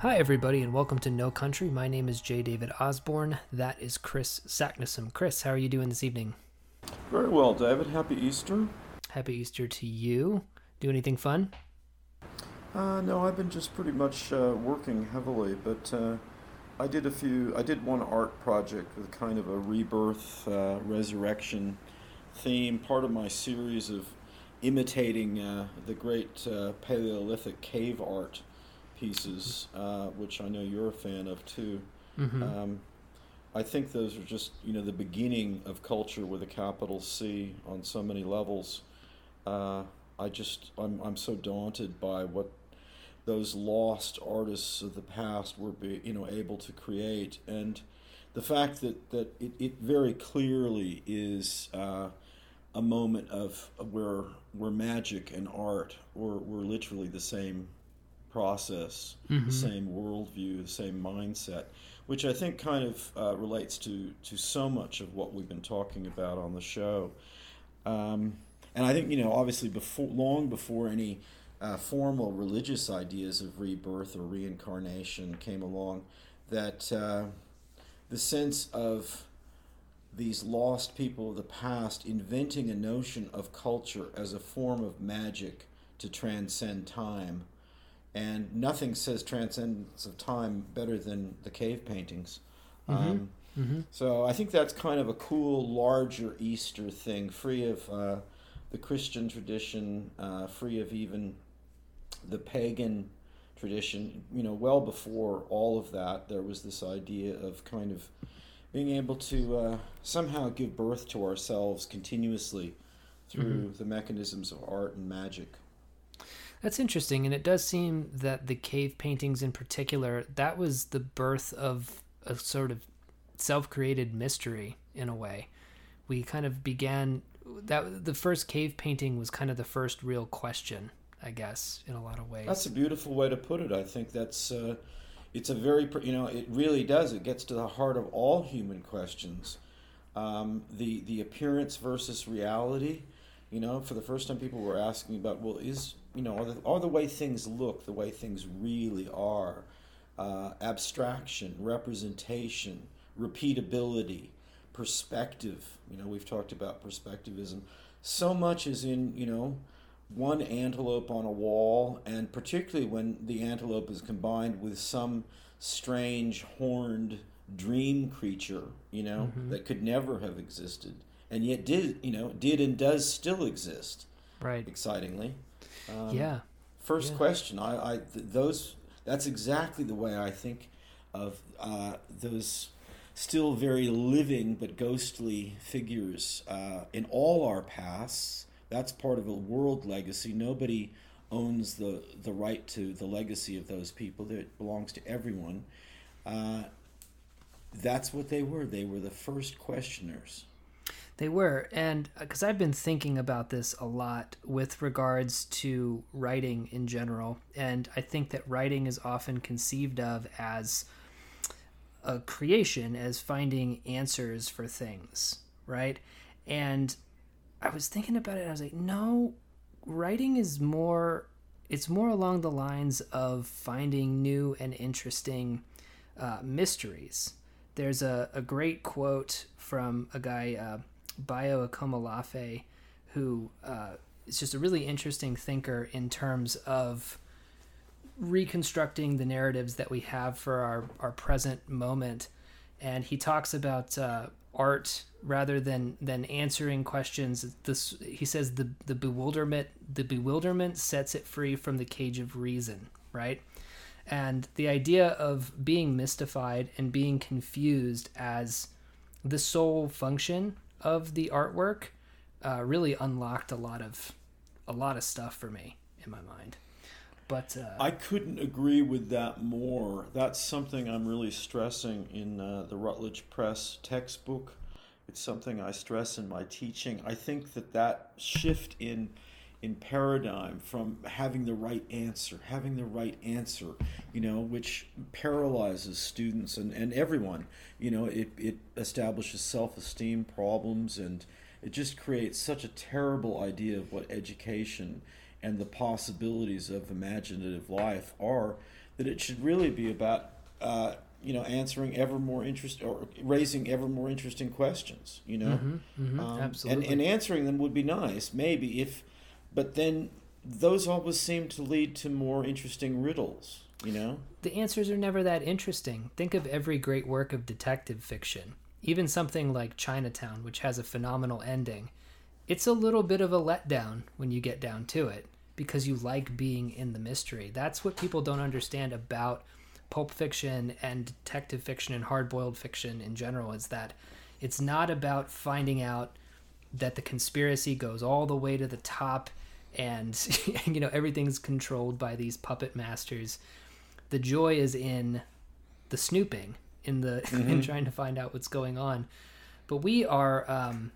Hi, everybody, and welcome to No Country. My name is J. David Osborne. That is Kris Saknussemm. Kris, how are you doing this evening? Very well, David. Happy Easter. Happy Easter to you. Do anything fun? Uh, no, I've been just pretty much uh, working heavily, but uh, I did a few. I did one art project with kind of a rebirth, uh, resurrection theme, part of my series of imitating uh, the great uh, Paleolithic cave art pieces, uh, which I know you're a fan of too. Mm-hmm. Um, I think those are just you know the beginning of culture with a capital C on so many levels. Uh, I just I'm I'm so daunted by what those lost artists of the past were be, you know able to create and the fact that that it, it very clearly is uh, a moment of where where magic and art were, were literally the same process, Mhm. the same worldview, the same mindset, which I think kind of uh, relates to to so much of what we've been talking about on the show. Um, and I think you know, obviously, before long before any uh, formal religious ideas of rebirth or reincarnation came along, that uh, the sense of these lost people of the past inventing a notion of culture as a form of magic to transcend time. And nothing says transcendence of time better than the cave paintings. Um, Mm-hmm. so I think that's kind of a cool, larger Easter thing, free of uh, the Christian tradition, uh, free of even the pagan tradition. You know, well before all of that, there was this idea of kind of being able to uh, somehow give birth to ourselves continuously through the mechanisms of art and magic. That's interesting, and it does seem that the cave paintings in particular, that was the birth of a sort of self-created mystery in a way. We kind of began that the first cave painting was kind of the first real question, I guess, in a lot of ways. That's a beautiful way to put it. I think that's uh, it's a very you know it really does. It gets to the heart of all human questions. Um, the the appearance versus reality. You know, for the first time, people were asking about well, is you know are the, the way things look the way things really are? Uh, abstraction, representation, repeatability, perspective. You know, we've talked about perspectivism. So much is in you know one antelope on a wall, and particularly when the antelope is combined with some strange horned dream creature, you know, Mhm. that could never have existed, and yet did, you know, did and does still exist. right. Excitingly, um, yeah. First Yeah. question, I, I th- those that's exactly the way I think of uh, those still very living but ghostly figures uh, in all our pasts. That's part of a world legacy. Nobody owns the the right to the legacy of those people. It belongs to everyone. Uh, that's what they were. They were the first questioners. They were, and because I've been thinking about this a lot with regards to writing in general, and I think that writing is often conceived of as a creation, as finding answers for things, right? And I was thinking about it, I was like, no, writing is more, it's more along the lines of finding new and interesting uh, mysteries. There's a, a great quote from a guy, uh, Bayo Akomolafe, who uh, is just a really interesting thinker in terms of reconstructing the narratives that we have for our, our present moment. And he talks about uh, art rather than than answering questions. This he says the the bewilderment the bewilderment sets it free from the cage of reason, right? And the idea of being mystified and being confused as the sole function of the artwork uh, really unlocked a lot of a lot of stuff for me in my mind. But uh, I couldn't agree with that more. That's something I'm really stressing in uh, the Routledge Press textbook. It's something I stress in my teaching. I think that that shift in in paradigm from having the right answer, having the right answer, you know, which paralyzes students and, and everyone. You know, it, it establishes self esteem problems and it just creates such a terrible idea of what education and the possibilities of imaginative life are that it should really be about uh, you know answering ever more interest or raising ever more interesting questions. You know, Mhm, mhm, Um, absolutely. and and answering them would be nice, maybe if, but then those always seem to lead to more interesting riddles. You know. the answers are never that interesting. Think of every great work of detective fiction, even something like Chinatown, which has a phenomenal ending. It's a little bit of a letdown when you get down to it because you like being in the mystery. That's what people don't understand about pulp fiction and detective fiction and hard-boiled fiction in general is that it's not about finding out that the conspiracy goes all the way to the top and you know everything's controlled by these puppet masters. The joy is in the snooping in the in trying to find out what's going on. But we are um,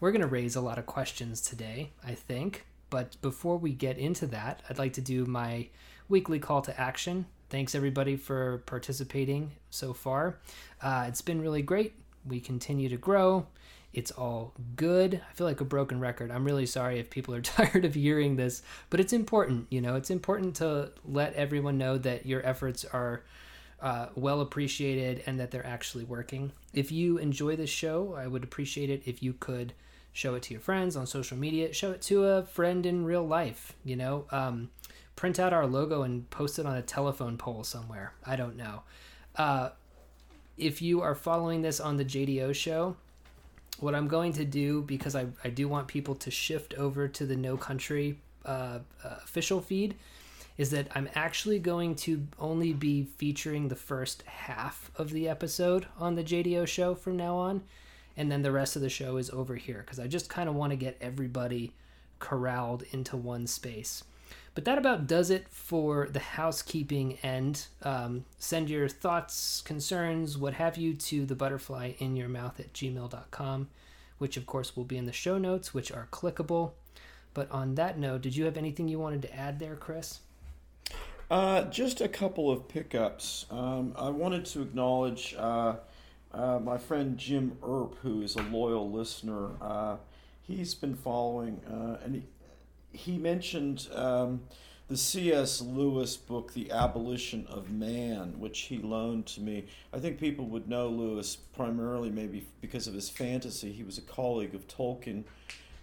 we're going to raise a lot of questions today i think. But before we get into that i'd like to do my weekly call to action. Thanks everybody for participating so far. Uh, it's been really great. We continue to grow it's all good. I feel like a broken record. I'm really sorry if people are tired of hearing this, but it's important. You know, it's important to let everyone know that your efforts are uh, well appreciated and that they're actually working. If you enjoy this show, I would appreciate it if you could show it to your friends on social media, show it to a friend in real life. You know, um, print out our logo and post it on a telephone pole somewhere. I don't know. Uh, if you are following this on the JDO show, what I'm going to do because I, I do want people to shift over to the No Country uh, uh, official feed is that I'm actually going to only be featuring the first half of the episode on the JDO show from now on, and then the rest of the show is over here because I just kind of want to get everybody corralled into one space. But that about does it for the housekeeping end. Um, send your thoughts, concerns, what have you to the butterfly in your mouth at gmail.com, which of course will be in the show notes, which are clickable. But on that note, did you have anything you wanted to add there, Kris? Uh, just a couple of pickups. Um, I wanted to acknowledge uh, uh, my friend Jim Earp, who is a loyal listener. Uh, he's been following, uh, and he, he mentioned um, the C.S. Lewis book, The Abolition of Man, which he loaned to me. I think people would know Lewis primarily maybe because of his fantasy. He was a colleague of Tolkien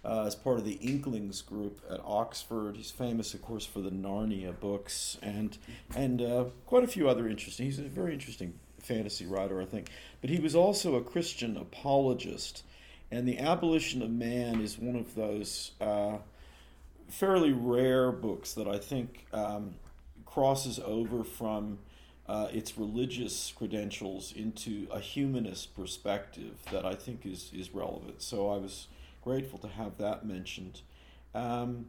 uh, as part of the Inklings group at Oxford. He's famous, of course, for the Narnia books and and uh, quite a few other interesting. He's a very interesting fantasy writer, I think. But he was also a Christian apologist, and the Abolition of Man is one of those uh, fairly rare books that I think um, crosses over from. Uh, its religious credentials into a humanist perspective that I think is, is relevant. So I was grateful to have that mentioned. Um,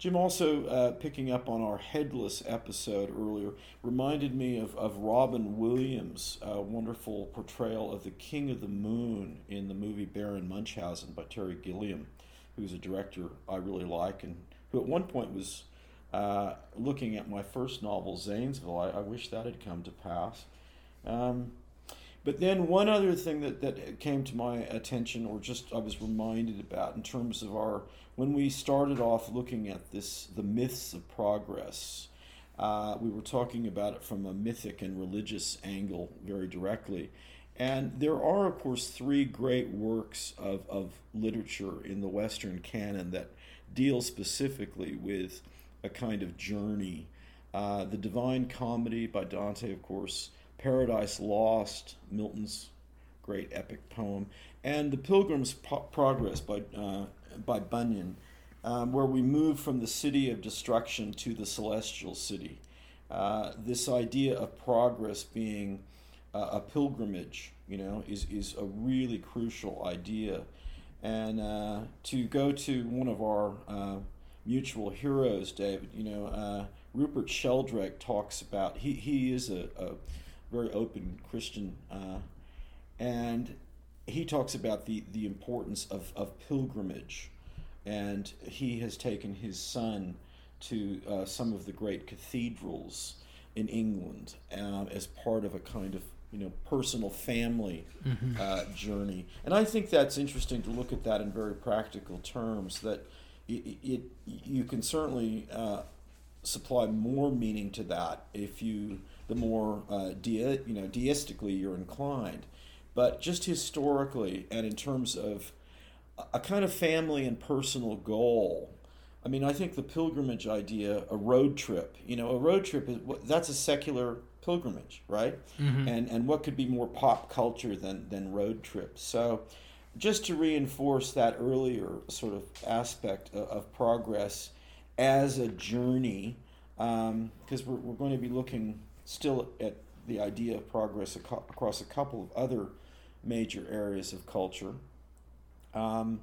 Jim also, uh, picking up on our headless episode earlier, reminded me of, of Robin Williams' uh, wonderful portrayal of the King of the Moon in the movie Baron Munchausen by Terry Gilliam, who's a director I really like and who at one point was uh, looking at my first novel, Zanesville. I, I wish that had come to pass. Um, but then one other thing that, that came to my attention, or just I was reminded about in terms of our, when we started off looking at this, the myths of progress, uh, we were talking about it from a mythic and religious angle very directly. And there are, of course, three great works of, of literature in the Western canon that deal specifically with a kind of journey. Uh, the Divine Comedy by Dante, of course, Paradise Lost, Milton's great epic poem, and The Pilgrim's Pro- Progress by, uh, by Bunyan, um, where we move from the city of destruction to the celestial city. Uh, this idea of progress being uh, a pilgrimage, you know, is, is a really crucial idea. And uh, to go to one of our uh, mutual heroes, David, you know, uh, Rupert Sheldrake talks about, he, he is a, a very open Christian, uh, and he talks about the, the importance of, of pilgrimage. And he has taken his son to uh, some of the great cathedrals in England as part of a kind of you know personal family uh, journey. And I think that's interesting to look at that in very practical terms. That it, it you can certainly uh, supply more meaning to that if you the more uh, de- you know deistically you're inclined. But just historically and in terms of a kind of family and personal goal. I mean, I think the pilgrimage idea, a road trip, you know, a road trip is that's a secular pilgrimage, right? Mm-hmm. And and what could be more pop culture than than road trips? So, just to reinforce that earlier sort of aspect of, of progress as a journey, because um, we're we're going to be looking still at the idea of progress across a couple of other major areas of culture. Um,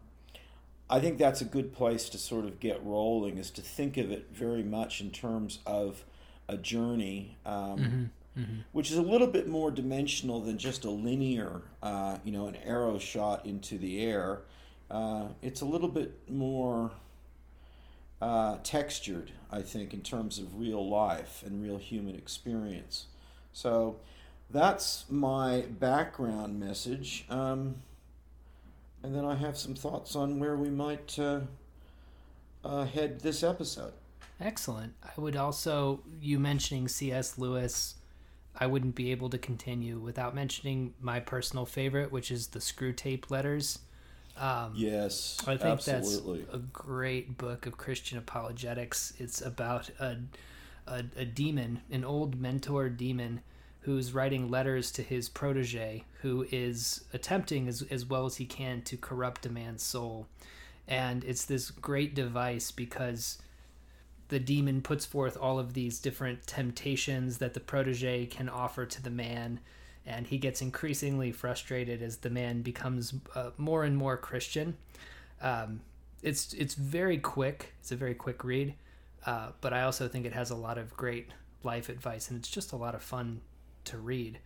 I think that's a good place to sort of get rolling, is to think of it very much in terms of a journey, um, mm-hmm, mm-hmm. which is a little bit more dimensional than just a linear, uh, you know, an arrow shot into the air. Uh, it's a little bit more uh, textured, I think, in terms of real life and real human experience. So that's my background message. Um, and then I have some thoughts on where we might uh, uh, head this episode. Excellent. I would also, you mentioning C.S. Lewis, I wouldn't be able to continue without mentioning my personal favorite, which is the Screwtape Letters. Um, yes, I think absolutely. that's a great book of Christian apologetics. It's about a, a, a demon, an old mentor demon, who's writing letters to his protege, who is attempting as, as well as he can to corrupt a man's soul. And it's this great device because the demon puts forth all of these different temptations that the protege can offer to the man and he gets increasingly frustrated as the man becomes uh, more and more christian. Um, it's it's very quick. It's a very quick read uh, but i also think it has a lot of great life advice and it's just a lot of fun to read.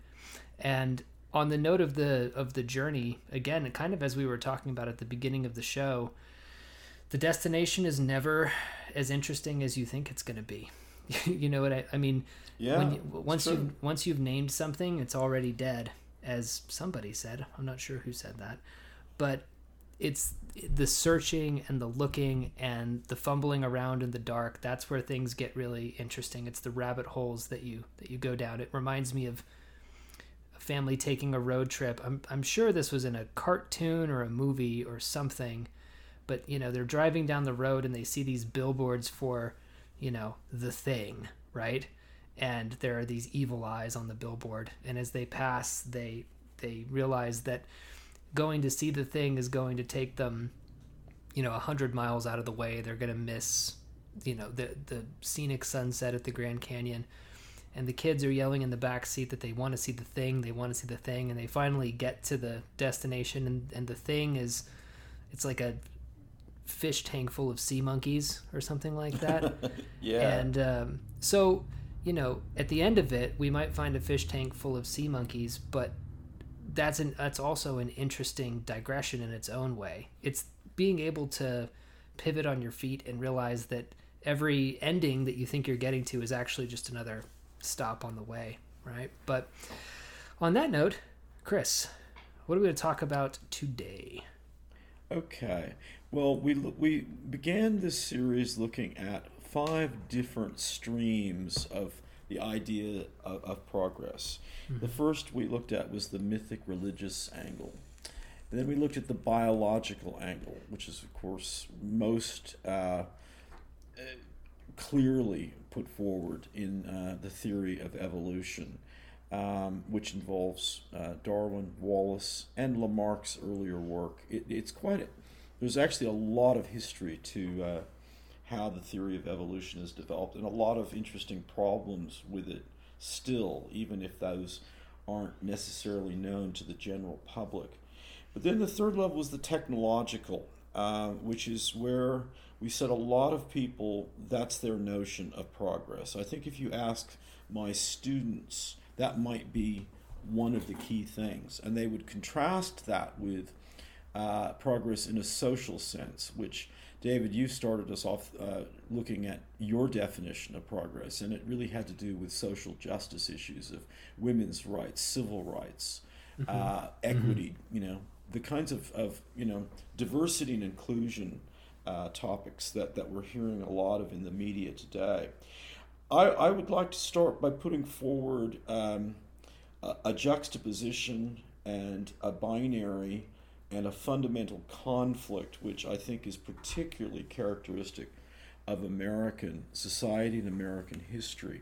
And on the note of the of the journey again kind of as we were talking about at the beginning of the show the destination is never as interesting as you think it's going to be. you know what I, I mean? Yeah. You, once you once you've named something, it's already dead, as somebody said. I'm not sure who said that, but it's the searching and the looking and the fumbling around in the dark. That's where things get really interesting. It's the rabbit holes that you that you go down. It reminds me of a family taking a road trip. I'm I'm sure this was in a cartoon or a movie or something but you know they're driving down the road and they see these billboards for you know the thing right? And there are these evil eyes on the billboard. And as they pass they they realize that going to see the thing is going to take them you know a 100 miles out of the way. They're going to miss you know the the scenic sunset at the grand canyon. And the kids are yelling in the back seat that they want to see the thing they want to see the thing. And they finally get to the destination and, and the thing is it's like a fish tank full of sea monkeys or something like that. yeah. And um, so, you know, at the end of it, we might find a fish tank full of sea monkeys, but that's an that's also an interesting digression in its own way. It's being able to pivot on your feet and realize that every ending that you think you're getting to is actually just another stop on the way, right? But on that note, Kris, what are we going to talk about today? Okay. Well, we we began this series looking at five different streams of the idea of, of progress. Mm-hmm. The first we looked at was the mythic religious angle. And then we looked at the biological angle, which is, of course, most uh, clearly put forward in uh, the theory of evolution, um, which involves uh, Darwin, Wallace, and Lamarck's earlier work. It, it's quite there's actually a lot of history to uh, how the theory of evolution has developed and a lot of interesting problems with it still, even if those aren't necessarily known to the general public. But then the third level is the technological, uh, which is where we said a lot of people, that's their notion of progress. I think if you ask my students, that might be one of the key things. And they would contrast that with uh, progress in a social sense, which David, you started us off uh, looking at your definition of progress, and it really had to do with social justice issues of women's rights, civil rights, mm-hmm. uh, equity, mm-hmm. you know, the kinds of, of, you know, diversity and inclusion uh, topics that, that we're hearing a lot of in the media today. I, I would like to start by putting forward um, a, a juxtaposition and a binary and a fundamental conflict, which I think is particularly characteristic of American society and American history.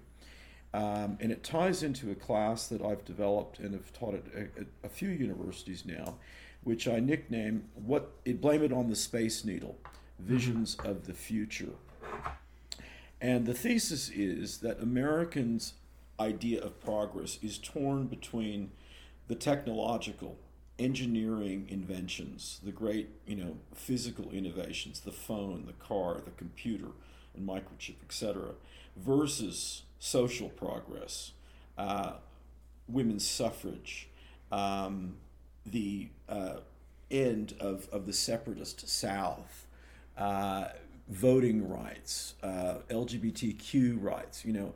Um, and it ties into a class that I've developed and have taught at a, a, few universities now, which I nickname what it blame it on the space needle, visions of the future. And the thesis is that Americans' idea of progress is torn between the technological engineering inventions, the great, you know, physical innovations, the phone, the car, the computer, and microchip, etc., versus social progress, uh, women's suffrage, um, the uh, end of, of the separatist South, uh, voting rights, uh, LGBTQ rights, you know,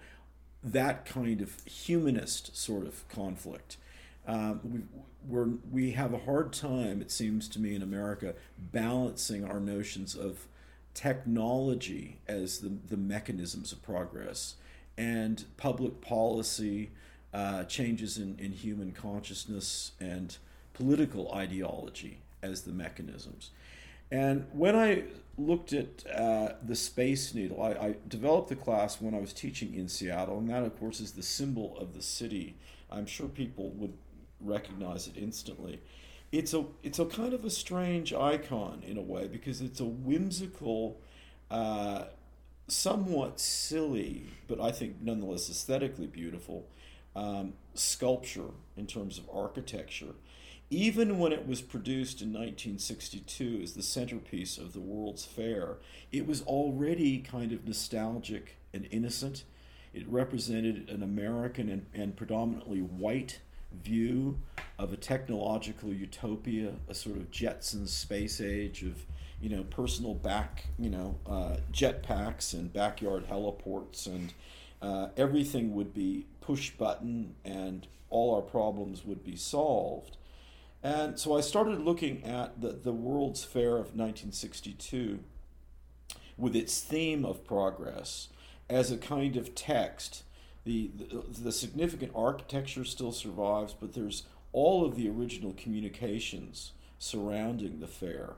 that kind of humanist sort of conflict. Um, we, we have a hard time, it seems to me, in America, balancing our notions of technology as the, the mechanisms of progress and public policy, uh, changes in, in human consciousness, and political ideology as the mechanisms. And when I looked at uh, the Space Needle, I, I, developed the class when I was teaching in Seattle, and that, of course, is the symbol of the city. I'm sure people would recognize it instantly. It's a it's a kind of a strange icon in a way because it's a whimsical, uh, somewhat silly, but I think nonetheless aesthetically beautiful um, sculpture in terms of architecture. Even when it was produced in 1962 as the centerpiece of the World's Fair, it was already kind of nostalgic and innocent. It represented an American and, and predominantly white view of a technological utopia, a sort of Jetsons space age of, you know, personal back, you know, uh, jetpacks and backyard heliports, and uh, everything would be push button, and all our problems would be solved. And so I started looking at the, the World's Fair of 1962 with its theme of progress as a kind of text the, the, significant architecture still survives, but there's all of the original communications surrounding the fair.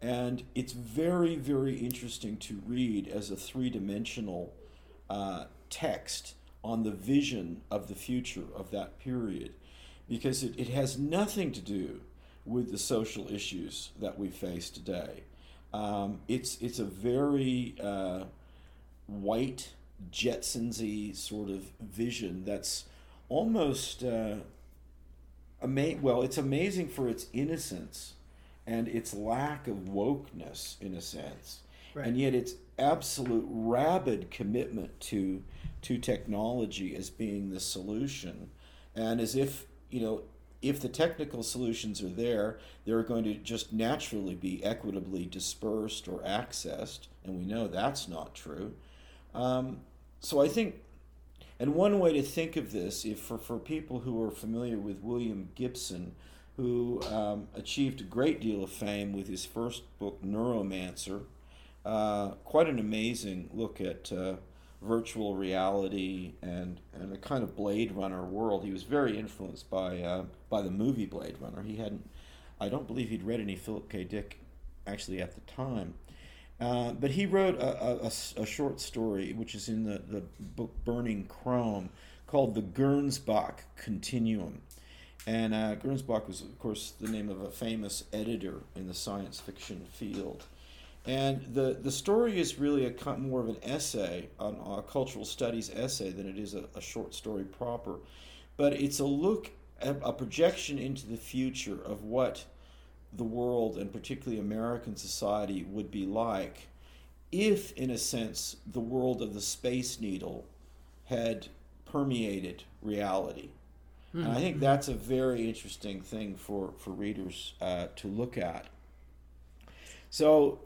And it's very, very interesting to read as a three dimensional uh, text on the vision of the future of that period because it, it has nothing to do with the social issues that we face today. Um, it's, it's a very uh, white, Jetsonsy sort of vision that's almost uh, ama- well, it's amazing for its innocence and its lack of wokeness in a sense, right. and yet its absolute rabid commitment to to technology as being the solution, and as if you know if the technical solutions are there, they're going to just naturally be equitably dispersed or accessed, and we know that's not true. Um, so I think, and one way to think of this, if for, for people who are familiar with William Gibson, who um, achieved a great deal of fame with his first book, Neuromancer, uh, quite an amazing look at uh, virtual reality and, and a kind of Blade Runner world. He was very influenced by uh, by the movie Blade Runner. He hadn't, I don't believe he'd read any Philip K. Dick actually at the time. Uh, but he wrote a, a, a, short story, which is in the, the book Burning Chrome, called The Gernsback Continuum. And uh, Gernsback was, of course, the name of a famous editor in the science fiction field. And the, the story is really a more of an essay, a cultural studies essay, than it is a, a short story proper. But it's a look, a projection into the future of what the world and particularly American society would be like if, in a sense, the world of the Space Needle had permeated reality. Mm-hmm. And I think hmm. that's a very interesting thing for, for readers uh, to look at. So,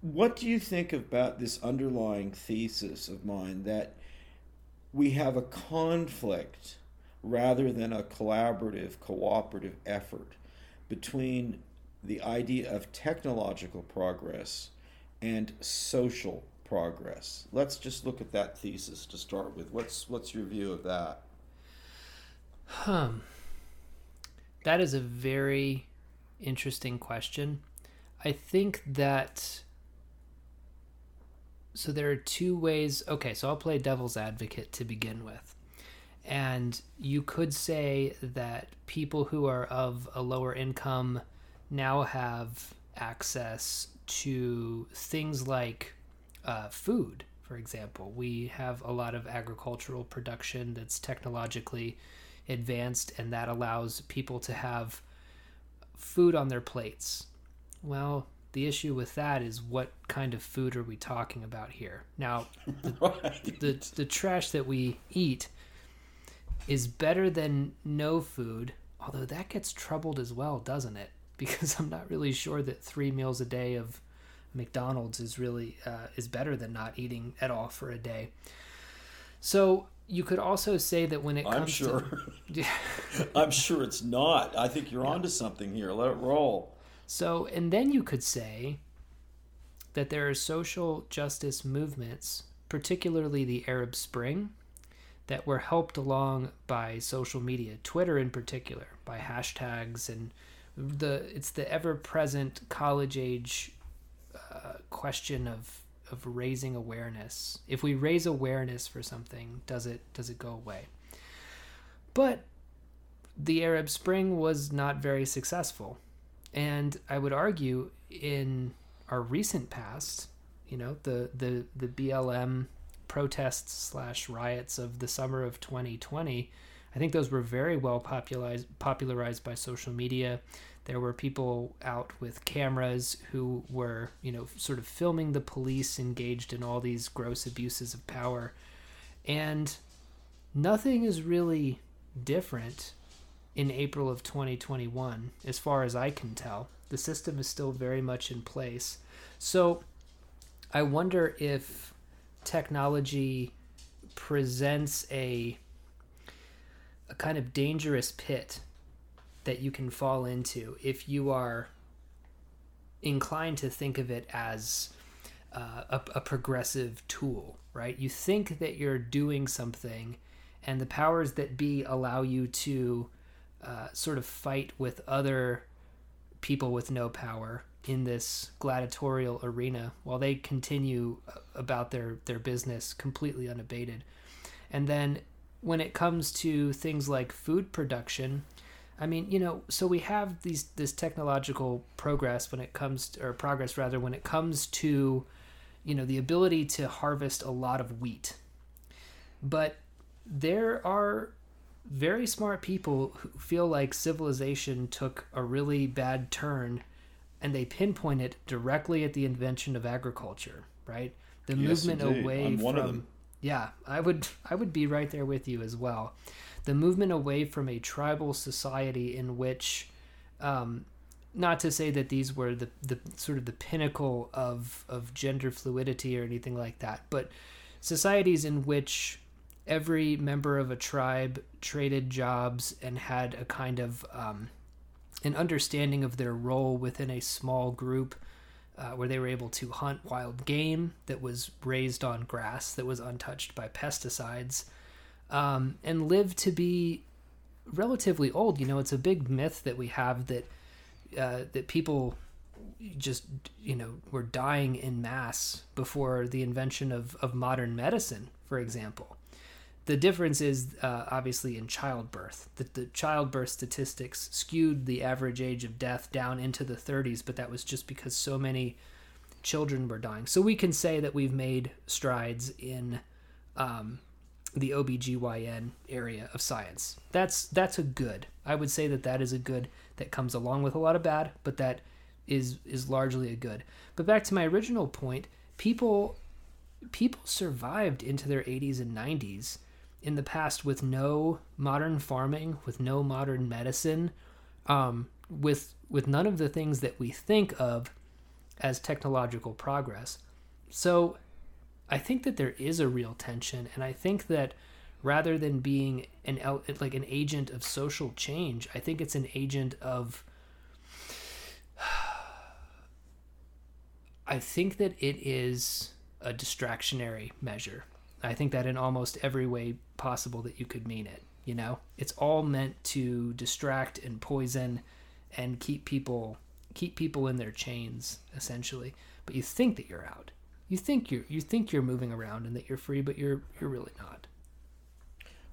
what do you think about this underlying thesis of mine that we have a conflict rather than a collaborative, cooperative effort? Between the idea of technological progress and social progress. Let's just look at that thesis to start with. What's what's your view of that? Um, that is a very interesting question. I think that so there are two ways. Okay, so I'll play devil's advocate to begin with. And you could say that people who are of a lower income now have access to things like uh, food, for example. We have a lot of agricultural production that's technologically advanced, and that allows people to have food on their plates. Well, the issue with that is what kind of food are we talking about here? Now, the, the, the trash that we eat is better than no food, although that gets troubled as well, doesn't it? Because I'm not really sure that three meals a day of McDonald's is really uh, is better than not eating at all for a day. So you could also say that when it comes I'm sure. to I'm sure it's not. I think you're yeah. onto something here. Let it roll. So, and then you could say that there are social justice movements, particularly the Arab Spring, that were helped along by social media, Twitter in particular, by hashtags and the it's the ever-present college-age uh, question of of raising awareness. If we raise awareness for something, does it does it go away? But the Arab Spring was not very successful. And I would argue in our recent past, you know, the the the BLM protests slash riots of the summer of 2020, I think those were very well popularized popularized by social media. There were people out with cameras who were, you know, sort of filming the police engaged in all these gross abuses of power. And nothing is really different in April of 2021, as far as I can tell. The system is still very much in place. So I wonder if technology presents a a kind of dangerous pit that you can fall into if you are inclined to think of it as uh, a, a progressive tool, right? You think that you're doing something, and the powers that be allow you to uh, sort of fight with other people with no power in this gladiatorial arena while they continue uh, about their their business completely unabated. And then when it comes to things like food production i mean you know so we have these this technological progress when it comes to, or progress rather when it comes to you know the ability to harvest a lot of wheat. But there are very smart people who feel like civilization took a really bad turn and they pinpoint it directly at the invention of agriculture, right? The yes, movement indeed. away I'm from Yeah, I would I would be right there with you as well. The movement away from a tribal society in which um, not to say that these were the, the sort of the pinnacle of, of gender fluidity or anything like that, but societies in which every member of a tribe traded jobs and had a kind of um, an understanding of their role within a small group uh, where they were able to hunt wild game that was raised on grass that was untouched by pesticides um, and live to be relatively old. You know, it's a big myth that we have that uh, that people just you know were dying in mass before the invention of, of modern medicine, for example. The difference is uh, obviously in childbirth. The, the childbirth statistics skewed the average age of death down into the 30s, but that was just because so many children were dying. So we can say that we've made strides in um, the OBGYN area of science. That's that's a good. I would say that that is a good that comes along with a lot of bad, but that is is largely a good. But back to my original point, people people survived into their 80s and 90s in the past with no modern farming, with no modern medicine, um, with with none of the things that we think of as technological progress. So I think that there is a real tension, and I think that rather than being an like an agent of social change, I think it's an agent of I think that it is a distractionary measure. I think that in almost every way possible that you could mean it. You know, it's all meant to distract and poison and keep people keep people in their chains essentially. But you think that you're out. You think you're you think you're moving around and that you're free, but you're you're really not.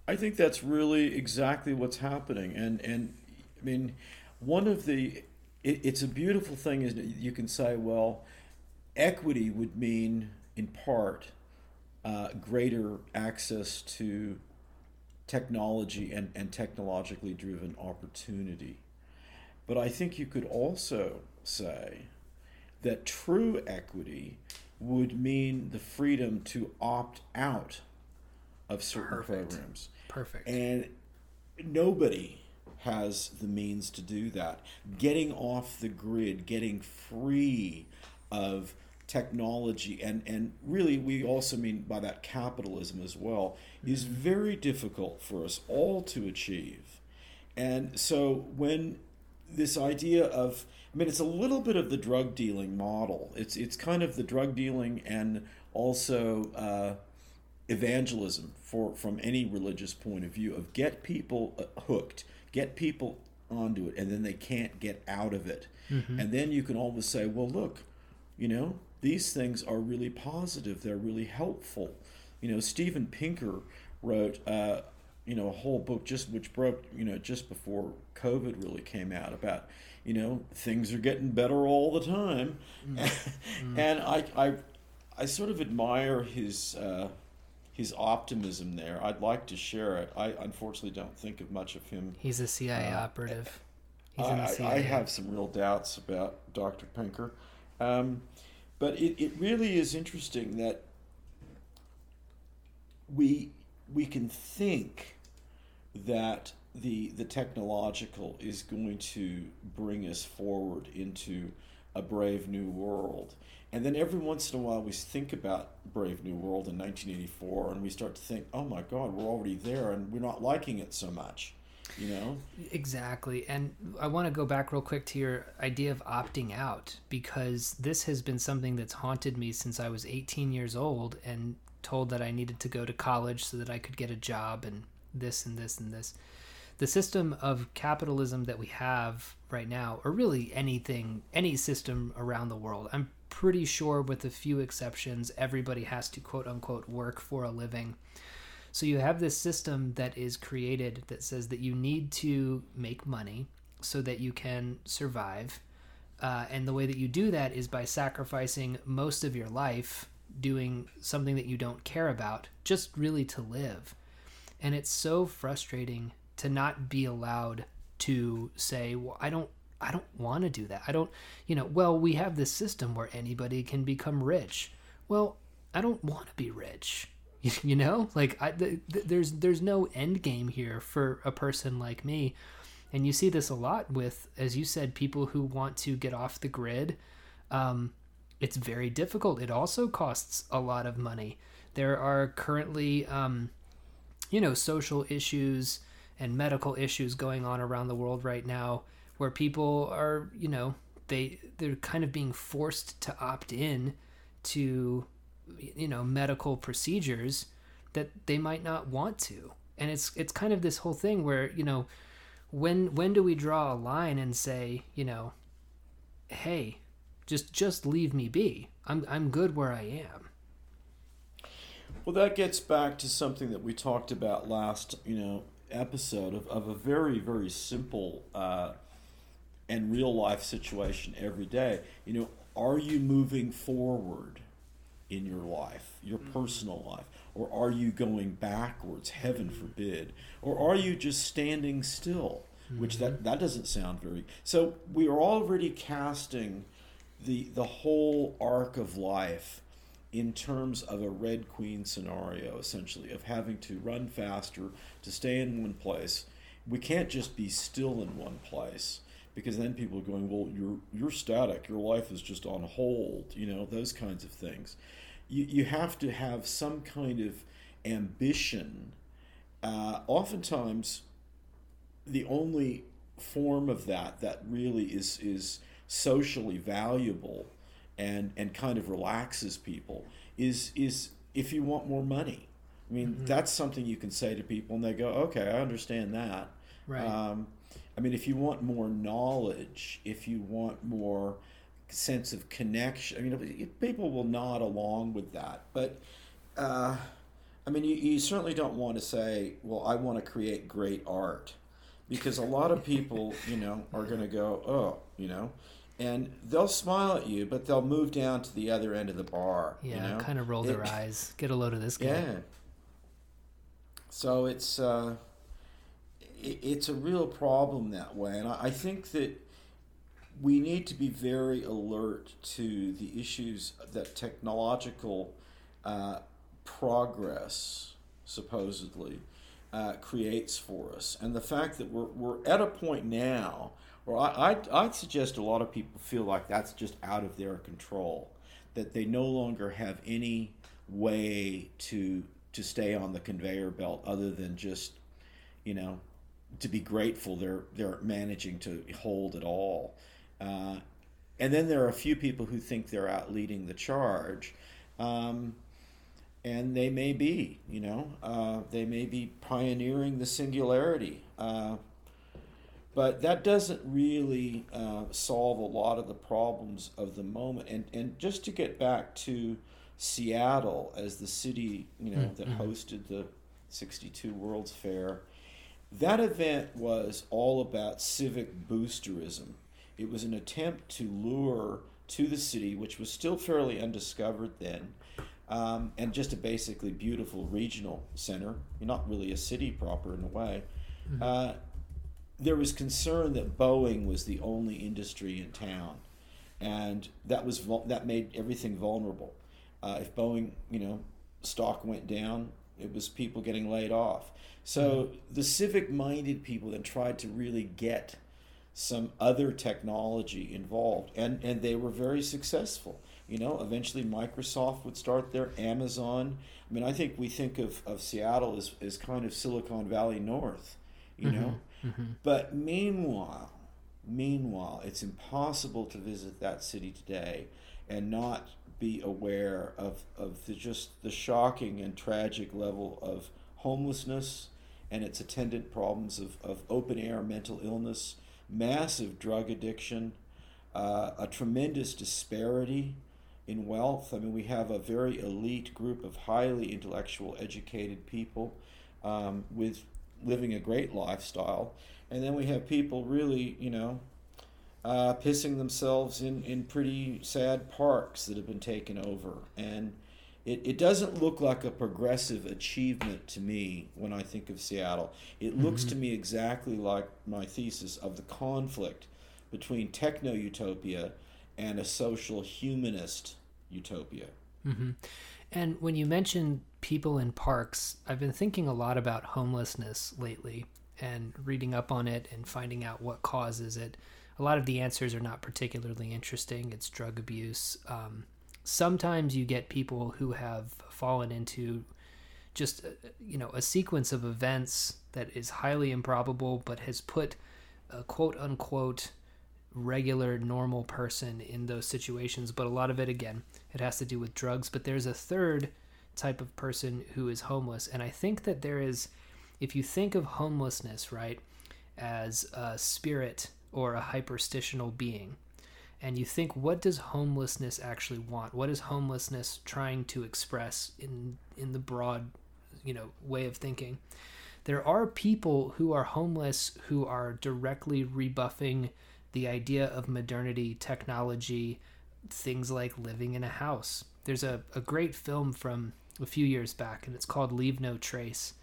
I think that's really exactly what's happening, and and I mean, one of the it, it's a beautiful thing is you can say, well, equity would mean in part uh, greater access to technology and, and technologically driven opportunity. But I think you could also say that true equity would mean the freedom to opt out of certain Perfect. programs. Perfect. And nobody has the means to do that. Getting off the grid, getting free of technology, and, and really, we also mean by that capitalism as well, mm-hmm. is very difficult for us all to achieve. And so when this idea of I mean, it's a little bit of the drug dealing model. It's it's kind of the drug dealing and also uh, evangelism for from any religious point of view of get people uh, hooked, get people onto it, and then they can't get out of it. Mm-hmm. And then you can always say, well, look, you know, these things are really positive. They're really helpful. You know, Steven Pinker wrote. Uh, you know, a whole book just which broke, you know, just before COVID really came out about, you know, things are getting better all the time, mm. and I, I, I sort of admire his. Uh, his optimism there. I'd like to share it. I unfortunately don't think of much of him. He's a CIA uh, operative. He's I, in the CIA. I have some real doubts about Dr. Pinker. Um, but it, it really is interesting that we we can think that the the technological is going to bring us forward into a brave new world and then every once in a while, we think about Brave New World in 1984, and we start to think, "Oh my God, we're already there, and we're not liking it so much." You know exactly. And I want to go back real quick to your idea of opting out because this has been something that's haunted me since I was 18 years old and told that I needed to go to college so that I could get a job and this and this and this the system of capitalism that we have right now, or really anything, any system around the world, I'm pretty sure, with a few exceptions, everybody has to quote unquote work for a living. So you have this system that is created that says that you need to make money so that you can survive. Uh, and the way that you do that is by sacrificing most of your life doing something that you don't care about, just really to live. And it's so frustrating to not be allowed to say, well, I don't I don't want to do that. I don't, you know, well, we have this system where anybody can become rich. Well, I don't want to be rich. You know, like I, th- th- there's there's no end game here for a person like me. And you see this a lot with, as you said, people who want to get off the grid. Um, it's very difficult. It also costs a lot of money. There are currently, um, you know, social issues and medical issues going on around the world right now where people are, you know, they they're kind of being forced to opt in to you know, medical procedures that they might not want to. And it's it's kind of this whole thing where, you know, when when do we draw a line and say, you know, hey, just just leave me be. I'm I'm good where I am. Well, that gets back to something that we talked about last, you know, episode of, of a very, very simple uh, and real life situation every day. You know, are you moving forward in your life, your mm-hmm. personal life? Or are you going backwards, heaven forbid? Or are you just standing still? Mm-hmm. Which that, mm-hmm. that doesn't sound very so we are already casting the the whole arc of life in terms of a Red Queen scenario, essentially, of having to run faster, to stay in one place. We can't just be still in one place because then people are going, well, you're you're static. Your life is just on hold. You know those kinds of things. You you have to have some kind of ambition. Uh, oftentimes, the only form of that that really is is socially valuable and and kind of relaxes people is is if you want more money. I mean, mm-hmm. that's something you can say to people, and they go, "Okay, I understand that." Right. Um, I mean, if you want more knowledge, if you want more sense of connection, I mean, people will nod along with that. But, uh, I mean, you, you certainly don't want to say, well, I want to create great art. Because a lot of people, you know, are going to go, oh, you know, and they'll smile at you, but they'll move down to the other end of the bar. Yeah, you know? kind of roll their eyes, get a load of this guy. Yeah. So it's uh, it's a real problem that way, and I think that we need to be very alert to the issues that technological uh, progress supposedly uh, creates for us, and the fact that we're we're at a point now where I I'd, I'd suggest a lot of people feel like that's just out of their control, that they no longer have any way to to stay on the conveyor belt other than just you know to be grateful they're they're managing to hold it all. Uh, and then there are a few people who think they're out leading the charge, um, and they may be, you know, uh, they may be pioneering the singularity. Uh, but that doesn't really uh, solve a lot of the problems of the moment. And and just to get back to Seattle as the city, you know, mm-hmm. that hosted the '62 World's Fair that event was all about civic boosterism. It was an attempt to lure to the city, which was still fairly undiscovered then, um, and just a basically beautiful regional center, not really a city proper in a way. Mm-hmm. Uh, there was concern that Boeing was the only industry in town, and that was that made everything vulnerable. Uh, if Boeing, you know, stock went down, it was people getting laid off. So the civic minded people then tried to really get some other technology involved, and, and they were very successful. You know, eventually Microsoft would start there, Amazon. I mean, I think we think of, of Seattle as, as kind of Silicon Valley North, you mm-hmm, know? Mm-hmm. But meanwhile, meanwhile, it's impossible to visit that city today and not be aware of, of the, just the shocking and tragic level of homelessness, and its attendant problems of, of open air mental illness, massive drug addiction, uh, a tremendous disparity in wealth. I mean, we have a very elite group of highly intellectual, educated people um, with living a great lifestyle. And then we have people really, you know, uh, pissing themselves in, in pretty sad parks that have been taken over. And it, it doesn't look like a progressive achievement to me when I think of Seattle. It mm-hmm. looks to me exactly like my thesis of the conflict between techno utopia and a social humanist utopia. Mm-hmm. And when you mention people in parks, I've been thinking a lot about homelessness lately and reading up on it and finding out what causes it. A lot of the answers are not particularly interesting. It's drug abuse, um, sometimes you get people who have fallen into just uh, you know a sequence of events that is highly improbable but has put a quote unquote regular normal person in those situations. But a lot of it again it has to do with drugs. But there's a third type of person who is homeless. And i think that there is if you think of homelessness right as a spirit or a hyperstitional being. And you think what does homelessness actually want? What is homelessness trying to express in in the broad you know way of thinking? There are people who are homeless who are directly rebuffing the idea of modernity technology things like living in a house. There's a, a great film from a few years back and it's called leave no trace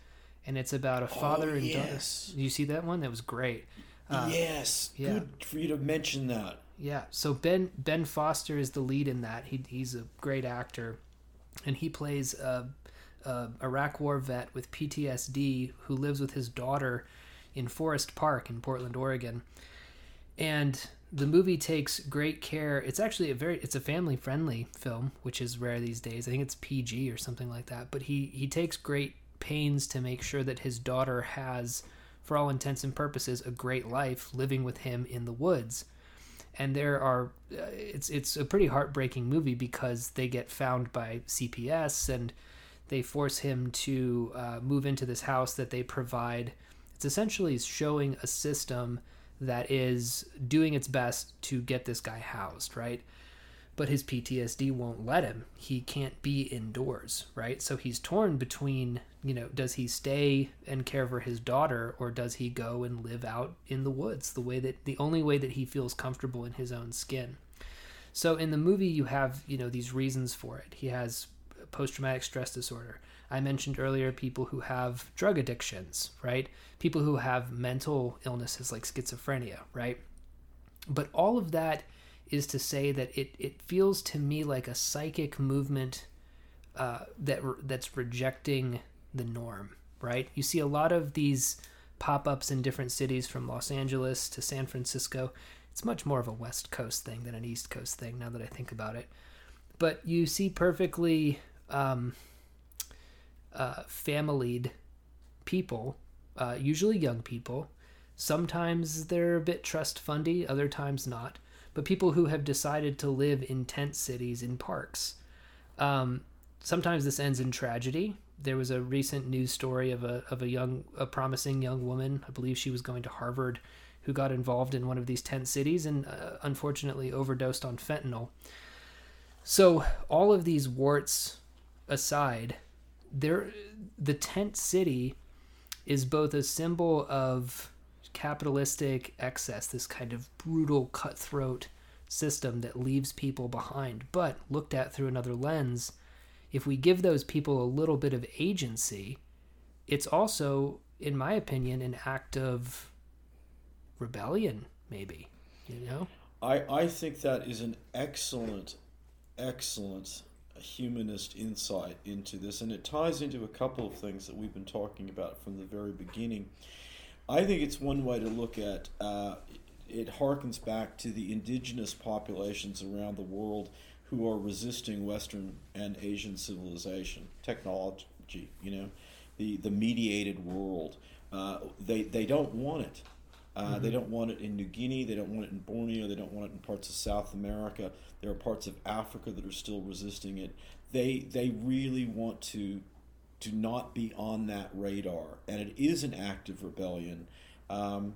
and it's about a oh, father oh, and yes. daughter you see that one? That was great uh, yes yeah. good for you to mention that yeah. So Ben Ben Foster is the lead in that. He he's a great actor, and he plays a, a Iraq War vet with PTSD who lives with his daughter in Forest Park in Portland, Oregon. And the movie takes great care. It's actually a very it's a family friendly film, which is rare these days. I think it's PG or something like that. But he he takes great pains to make sure that his daughter has, for all intents and purposes, a great life living with him in the woods and there are uh, it's it's a pretty heartbreaking movie because they get found by CPS and they force him to uh, move into this house that they provide. It's essentially showing a system that is doing its best to get this guy housed, right? But his PTSD won't let him. He can't be indoors, right? So he's torn between, you know, does he stay and care for his daughter or does he go and live out in the woods the way that the only way that he feels comfortable in his own skin? So in the movie you have, you know, these reasons for it. He has post traumatic stress disorder. I mentioned earlier people who have drug addictions, right? People who have mental illnesses like schizophrenia, right? But all of that is to say that it, it feels to me like a psychic movement uh, that that's rejecting the norm, right? You see a lot of these pop ups in different cities from Los Angeles to San Francisco. It's much more of a West Coast thing than an East Coast thing now that I think about it. But you see perfectly um, uh, familied people, uh, usually young people. Sometimes they're a bit trust fundy, other times not. But people who have decided to live in tent cities in parks. Um, sometimes this ends in tragedy. There was a recent news story of a of a young, a promising young woman. I believe she was going to Harvard, who got involved in one of these tent cities and uh, unfortunately overdosed on fentanyl. So all of these warts aside, there the tent city is both a symbol of capitalistic excess, this kind of brutal, cutthroat system that leaves people behind. But looked at through another lens, if we give those people a little bit of agency, it's also, in my opinion, an act of rebellion, maybe. You know? I, I think that is an excellent, excellent humanist insight into this, and it ties into a couple of things that we've been talking about from the very beginning. I think it's one way to look at uh, it harkens back to the indigenous populations around the world who are resisting Western and Asian civilization, technology, you know, the, the mediated world. Uh, they, they don't want it. Uh, mm-hmm. They don't want it in New Guinea. They don't want it in Borneo. They don't want it in parts of South America. There are parts of Africa that are still resisting it. They they really want to to not be on that radar, and it is an active rebellion. Um,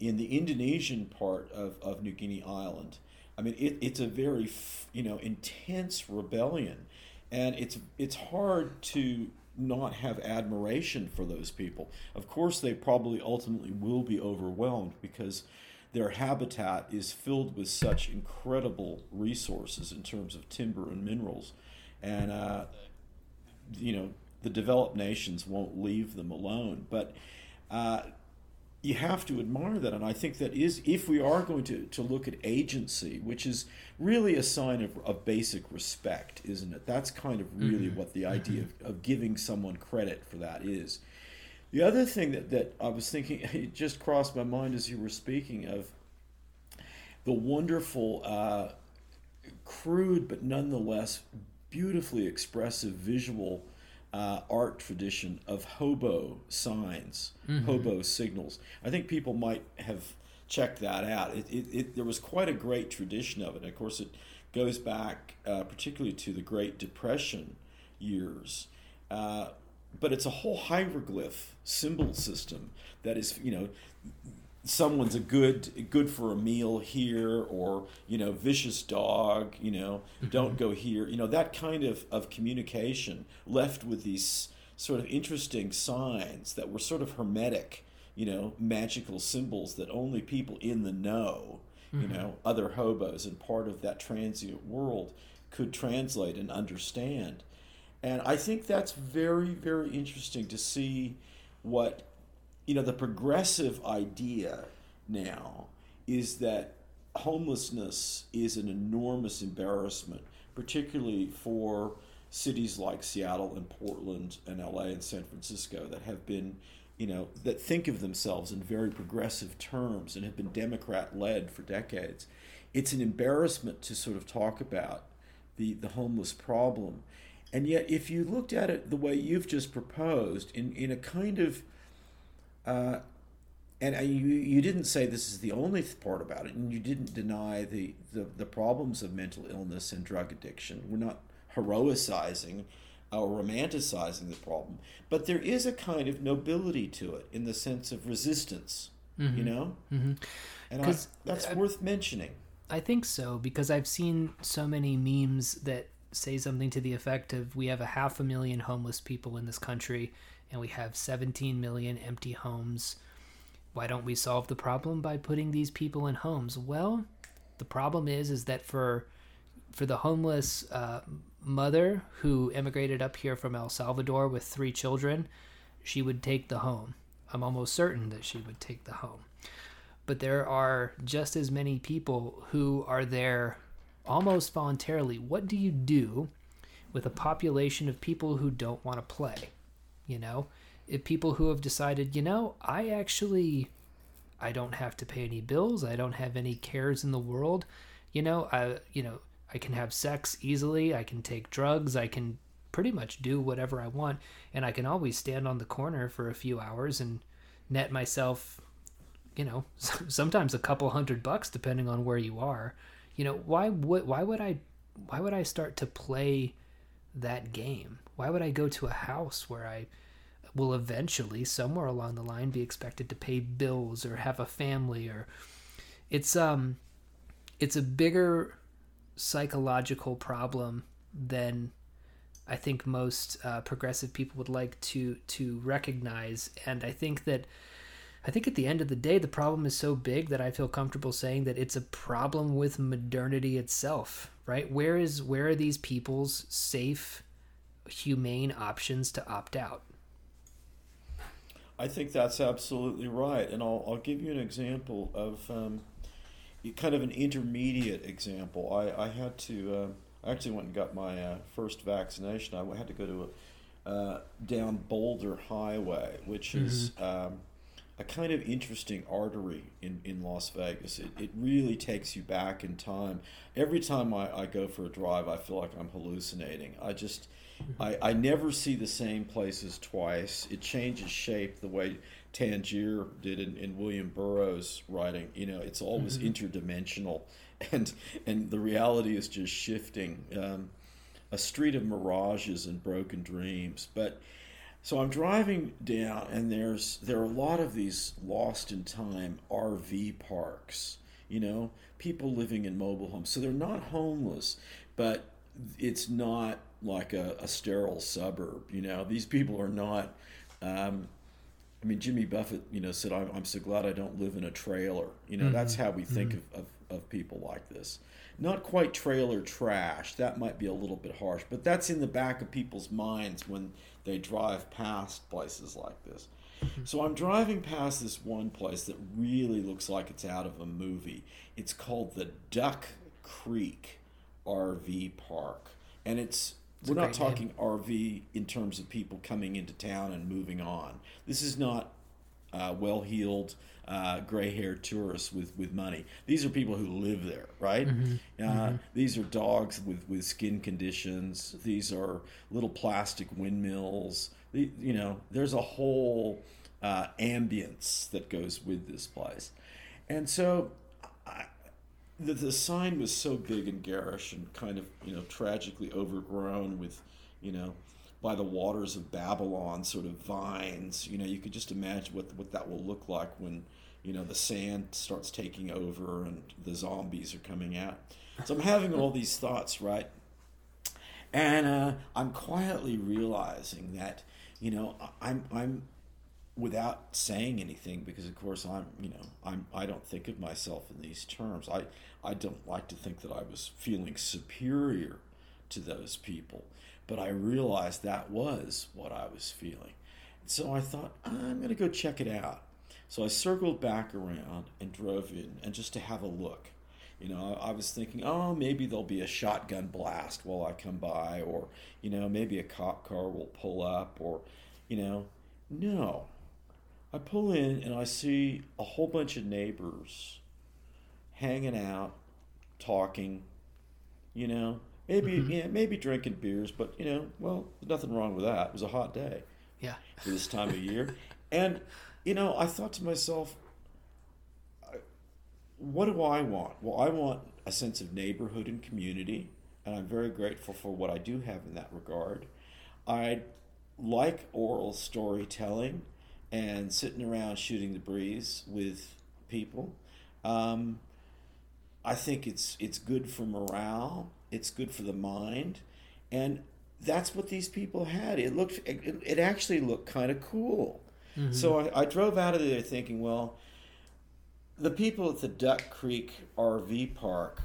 in the Indonesian part of, of New Guinea Island, I mean, it, it's a very you know intense rebellion, and it's it's hard to not have admiration for those people. Of course, they probably ultimately will be overwhelmed because their habitat is filled with such incredible resources in terms of timber and minerals. And, uh, you know, the developed nations won't leave them alone. But uh, you have to admire that. And I think that is, if we are going to, to look at agency, which is really a sign of, of basic respect, isn't it? That's kind of really mm-hmm. what the idea mm-hmm. of, of giving someone credit for that is. The other thing that, that I was thinking, it just crossed my mind as you were speaking of the wonderful, uh, crude but nonetheless beautifully expressive visual uh, art tradition of hobo signs, mm-hmm. hobo signals. I think people might have checked that out. It, it, it, there was quite a great tradition of it. Of course, it goes back uh, particularly to the Great Depression years. Uh, but it's a whole hieroglyph symbol system that is, you know, someone's a good good for a meal here or you know vicious dog you know mm-hmm. don't go here you know that kind of, of communication left with these sort of interesting signs that were sort of hermetic you know magical symbols that only people in the know mm-hmm. you know other hobos and part of that transient world could translate and understand and i think that's very very interesting to see what you know, the progressive idea now is that homelessness is an enormous embarrassment, particularly for cities like Seattle and Portland and LA and San Francisco that have been, you know, that think of themselves in very progressive terms and have been Democrat led for decades. It's an embarrassment to sort of talk about the, the homeless problem. And yet, if you looked at it the way you've just proposed, in, in a kind of uh, and you you didn't say this is the only part about it, and you didn't deny the, the, the problems of mental illness and drug addiction. We're not heroicizing or romanticizing the problem, but there is a kind of nobility to it in the sense of resistance. Mm-hmm. You know, mm-hmm. and I, that's I, worth mentioning. I think so because I've seen so many memes that say something to the effect of we have a half a million homeless people in this country and we have 17 million empty homes why don't we solve the problem by putting these people in homes well the problem is is that for for the homeless uh, mother who immigrated up here from el salvador with three children she would take the home i'm almost certain that she would take the home but there are just as many people who are there almost voluntarily. What do you do with a population of people who don't want to play? You know, if people who have decided, you know, I actually I don't have to pay any bills, I don't have any cares in the world. You know, I you know, I can have sex easily, I can take drugs, I can pretty much do whatever I want, and I can always stand on the corner for a few hours and net myself you know, sometimes a couple hundred bucks depending on where you are. You know, why would why would I why would I start to play that game? Why would I go to a house where I will eventually somewhere along the line be expected to pay bills or have a family or it's um it's a bigger psychological problem than I think most uh, progressive people would like to to recognize, and I think that I think at the end of the day, the problem is so big that I feel comfortable saying that it's a problem with modernity itself, right? Where is where are these people's safe, humane options to opt out? I think that's absolutely right, and I'll I'll give you an example of um, kind of an intermediate example. I I had to uh, I actually went and got my uh, first vaccination. I had to go to a uh, down Boulder Highway, which mm-hmm. is um, a kind of interesting artery in, in Las Vegas. It, it really takes you back in time. Every time I, I go for a drive, I feel like I'm hallucinating. I just, I, I never see the same places twice. It changes shape the way Tangier did in, in William Burroughs' writing. You know, it's always mm-hmm. interdimensional, and and the reality is just shifting. Um, a street of mirages and broken dreams, but so I'm driving down, and there's there are a lot of these lost in time RV parks. You know, people living in mobile homes. So they're not homeless, but it's not like a, a sterile suburb. You know, these people are not. Um, I mean, Jimmy Buffett, you know, said, "I'm, I'm so glad I don't live in a trailer." You know, mm-hmm. that's how we think mm-hmm. of, of, of people like this not quite trailer trash. That might be a little bit harsh, but that's in the back of people's minds when they drive past places like this. So I'm driving past this one place that really looks like it's out of a movie. It's called the Duck Creek RV Park. And it's, it's we're not talking name. RV in terms of people coming into town and moving on. This is not uh, well heeled uh, gray haired tourists with, with money. These are people who live there, right? Mm-hmm. Uh, mm-hmm. These are dogs with, with skin conditions. These are little plastic windmills. The, you know, there's a whole uh, ambience that goes with this place. And so I, the, the sign was so big and garish and kind of, you know, tragically overgrown with, you know, by the waters of Babylon sort of vines. You know, you could just imagine what what that will look like when you know the sand starts taking over and the zombies are coming out. So I'm having all these thoughts, right? And uh, I'm quietly realizing that you know I'm I'm without saying anything because of course I'm you know I'm I don't think of myself in these terms. I I don't like to think that I was feeling superior to those people, but I realized that was what I was feeling. So I thought I'm going to go check it out. So I circled back around and drove in, and just to have a look. You know, I was thinking, oh, maybe there'll be a shotgun blast while I come by, or, you know, maybe a cop car will pull up, or, you know, no. I pull in and I see a whole bunch of neighbors hanging out, talking, you know, maybe mm-hmm. yeah, maybe drinking beers, but you know, well, there's nothing wrong with that. It was a hot day. Yeah. For this time of year. And you know, I thought to myself, what do I want? Well, I want a sense of neighborhood and community, and I'm very grateful for what I do have in that regard. I like oral storytelling and sitting around shooting the breeze with people. Um, I think it's it's good for morale. It's good for the mind, and that's what these people had. It looked it, it actually looked kind of cool. Mm-hmm. So I, I drove out of there thinking, well, the people at the Duck Creek RV park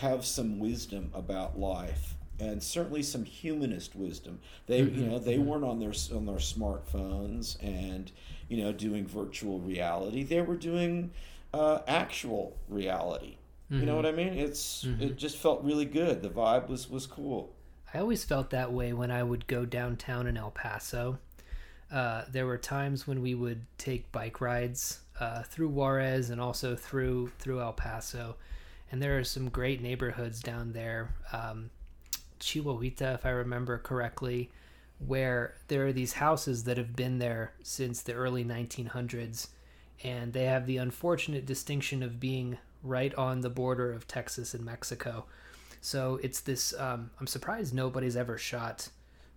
have some wisdom about life and certainly some humanist wisdom. They, mm-hmm. you know, they mm-hmm. weren't on their on their smartphones and you know doing virtual reality. They were doing uh, actual reality. Mm-hmm. You know mm-hmm. what I mean? It's mm-hmm. it just felt really good. The vibe was was cool. I always felt that way when I would go downtown in El Paso. Uh, there were times when we would take bike rides uh, through Juarez and also through through El Paso, and there are some great neighborhoods down there. Um, Chihuahuita, if I remember correctly, where there are these houses that have been there since the early 1900s, and they have the unfortunate distinction of being right on the border of Texas and Mexico. So it's this. Um, I'm surprised nobody's ever shot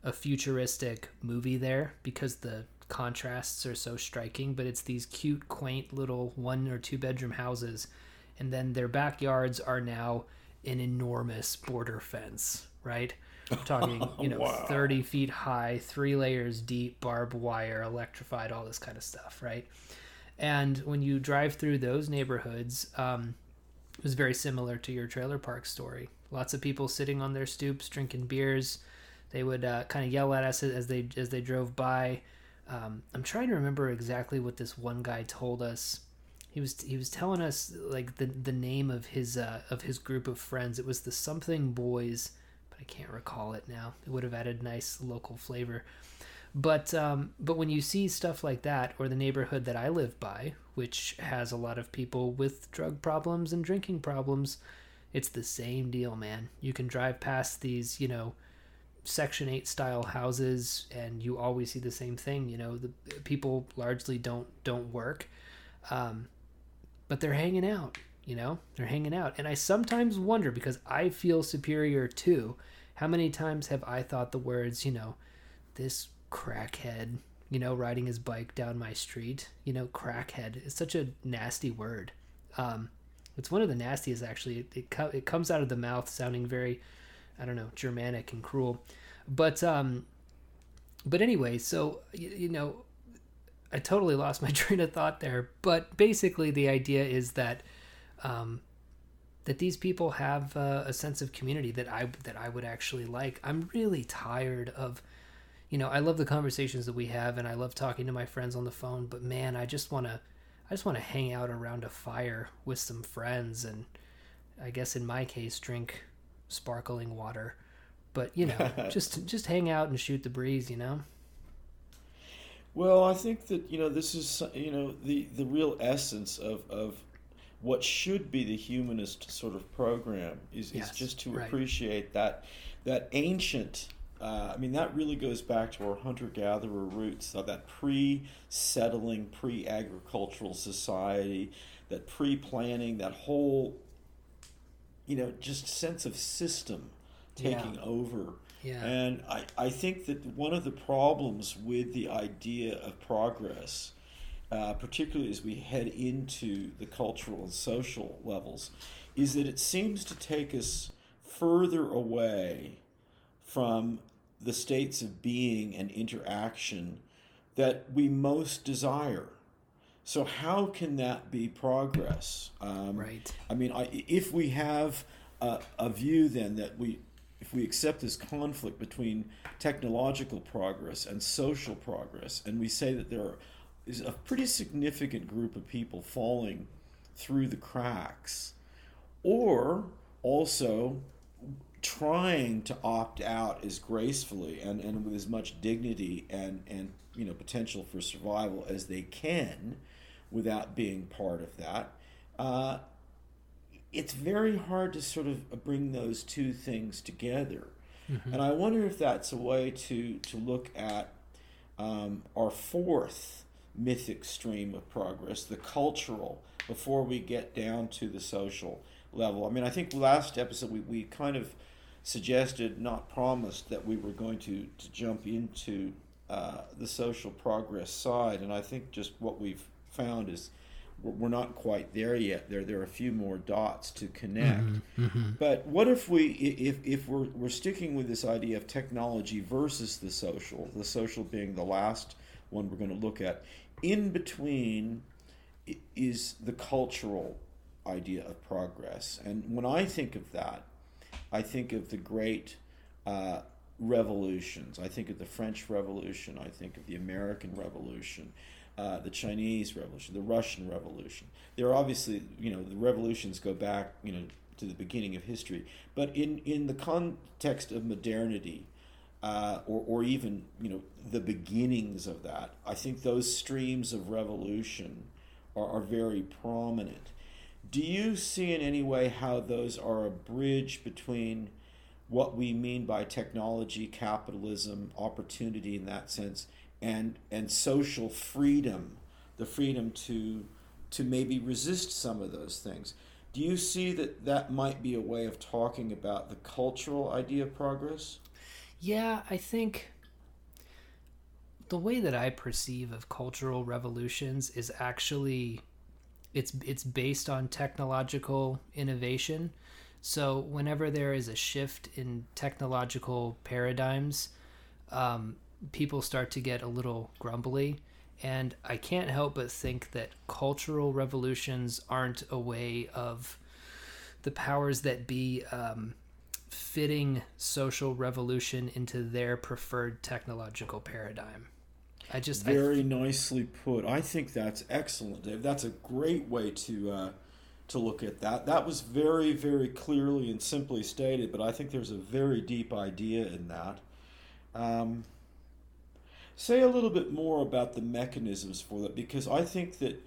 a futuristic movie there because the contrasts are so striking. But it's these cute, quaint little one or two bedroom houses, and then their backyards are now an enormous border fence right? I'm talking, you know, wow. 30 feet high, three layers deep, barbed wire, electrified, all this kind of stuff, right? And when you drive through those neighborhoods, um, it was very similar to your trailer park story. Lots of people sitting on their stoops drinking beers. They would uh, kind of yell at us as they as they drove by. Um, I'm trying to remember exactly what this one guy told us. He was he was telling us like the the name of his uh, of his group of friends. It was the Something Boys but I can't recall it now. It would have added nice local flavor. But um, but when you see stuff like that, or the neighborhood that I live by, which has a lot of people with drug problems and drinking problems, it's the same deal, man. You can drive past these, you know, Section Eight style houses, and you always see the same thing. You know, the people largely don't don't work, um, but they're hanging out. You know, they're hanging out, and I sometimes wonder because I feel superior too how many times have I thought the words, you know, this crackhead, you know, riding his bike down my street, you know, crackhead is such a nasty word. Um, it's one of the nastiest actually. It, it, co- it comes out of the mouth sounding very, I don't know, Germanic and cruel. But um, but anyway, so you, you know, I totally lost my train of thought there. But basically, the idea is that um, that these people have uh, a sense of community that I that I would actually like. I'm really tired of you know, I love the conversations that we have and I love talking to my friends on the phone, but man, I just want to I just want to hang out around a fire with some friends and I guess in my case drink sparkling water. But, you know, just just hang out and shoot the breeze, you know. Well, I think that you know this is you know the the real essence of of what should be the humanist sort of program is, yes, is just to right. appreciate that that ancient uh, I mean that really goes back to our hunter gatherer roots of that pre settling pre agricultural society that pre planning that whole you know just sense of system taking yeah. over yeah. and I, I think that one of the problems with the idea of progress uh, particularly as we head into the cultural and social levels, is that it seems to take us further away from the states of being and interaction that we most desire. So how can that be progress? Um, right. I mean, I, if we have a, a view then that we, if we accept this conflict between technological progress and social progress, and we say that there is a pretty significant group of people falling through the cracks, or also trying to opt out as gracefully and, and with as much dignity and, and you know potential for survival as they can without being part of that. Uh, it's very hard to sort of bring those two things together. Mm-hmm. And I wonder if that's a way to, to look at um, our fourth mythic stream of progress, the cultural, before we get down to the social level. I mean, I think last episode we, we kind of suggested, not promised, that we were going to, to jump into uh, the social progress side, and I think just what we've found is we're not quite there yet. There, there are a few more dots to connect. Mm-hmm, mm-hmm. But what if we, if, if we're, we're sticking with this idea of technology versus the social, the social being the last one we're going to look at, in between is the cultural idea of progress. And when I think of that, I think of the great uh, revolutions. I think of the French Revolution. I think of the American Revolution uh, the Chinese Revolution, the Russian Revolution. There are obviously, you know, the revolutions go back, you know, to the beginning of history. But in, in the context of modernity, uh, or, or even, you know, the beginnings of that, I think those streams of revolution are, are very prominent. Do you see in any way how those are a bridge between what we mean by technology, capitalism, opportunity in that sense, and and social freedom, the freedom to to maybe resist some of those things. Do you see that that might be a way of talking about the cultural idea of progress? Yeah, I think the way that I perceive of cultural revolutions is actually it's it's based on technological innovation. So whenever there is a shift in technological paradigms, um, people start to get a little grumbly. And I can't help but think that cultural revolutions aren't a way of the powers that be um, fitting social revolution into their preferred technological paradigm. I just very I th- nicely put. I think that's excellent, Dave. That's a great way to uh, to look at that. That was very, very clearly and simply stated, but I think there's a very deep idea in that. Um, Say a little bit more about the mechanisms for that, because I think that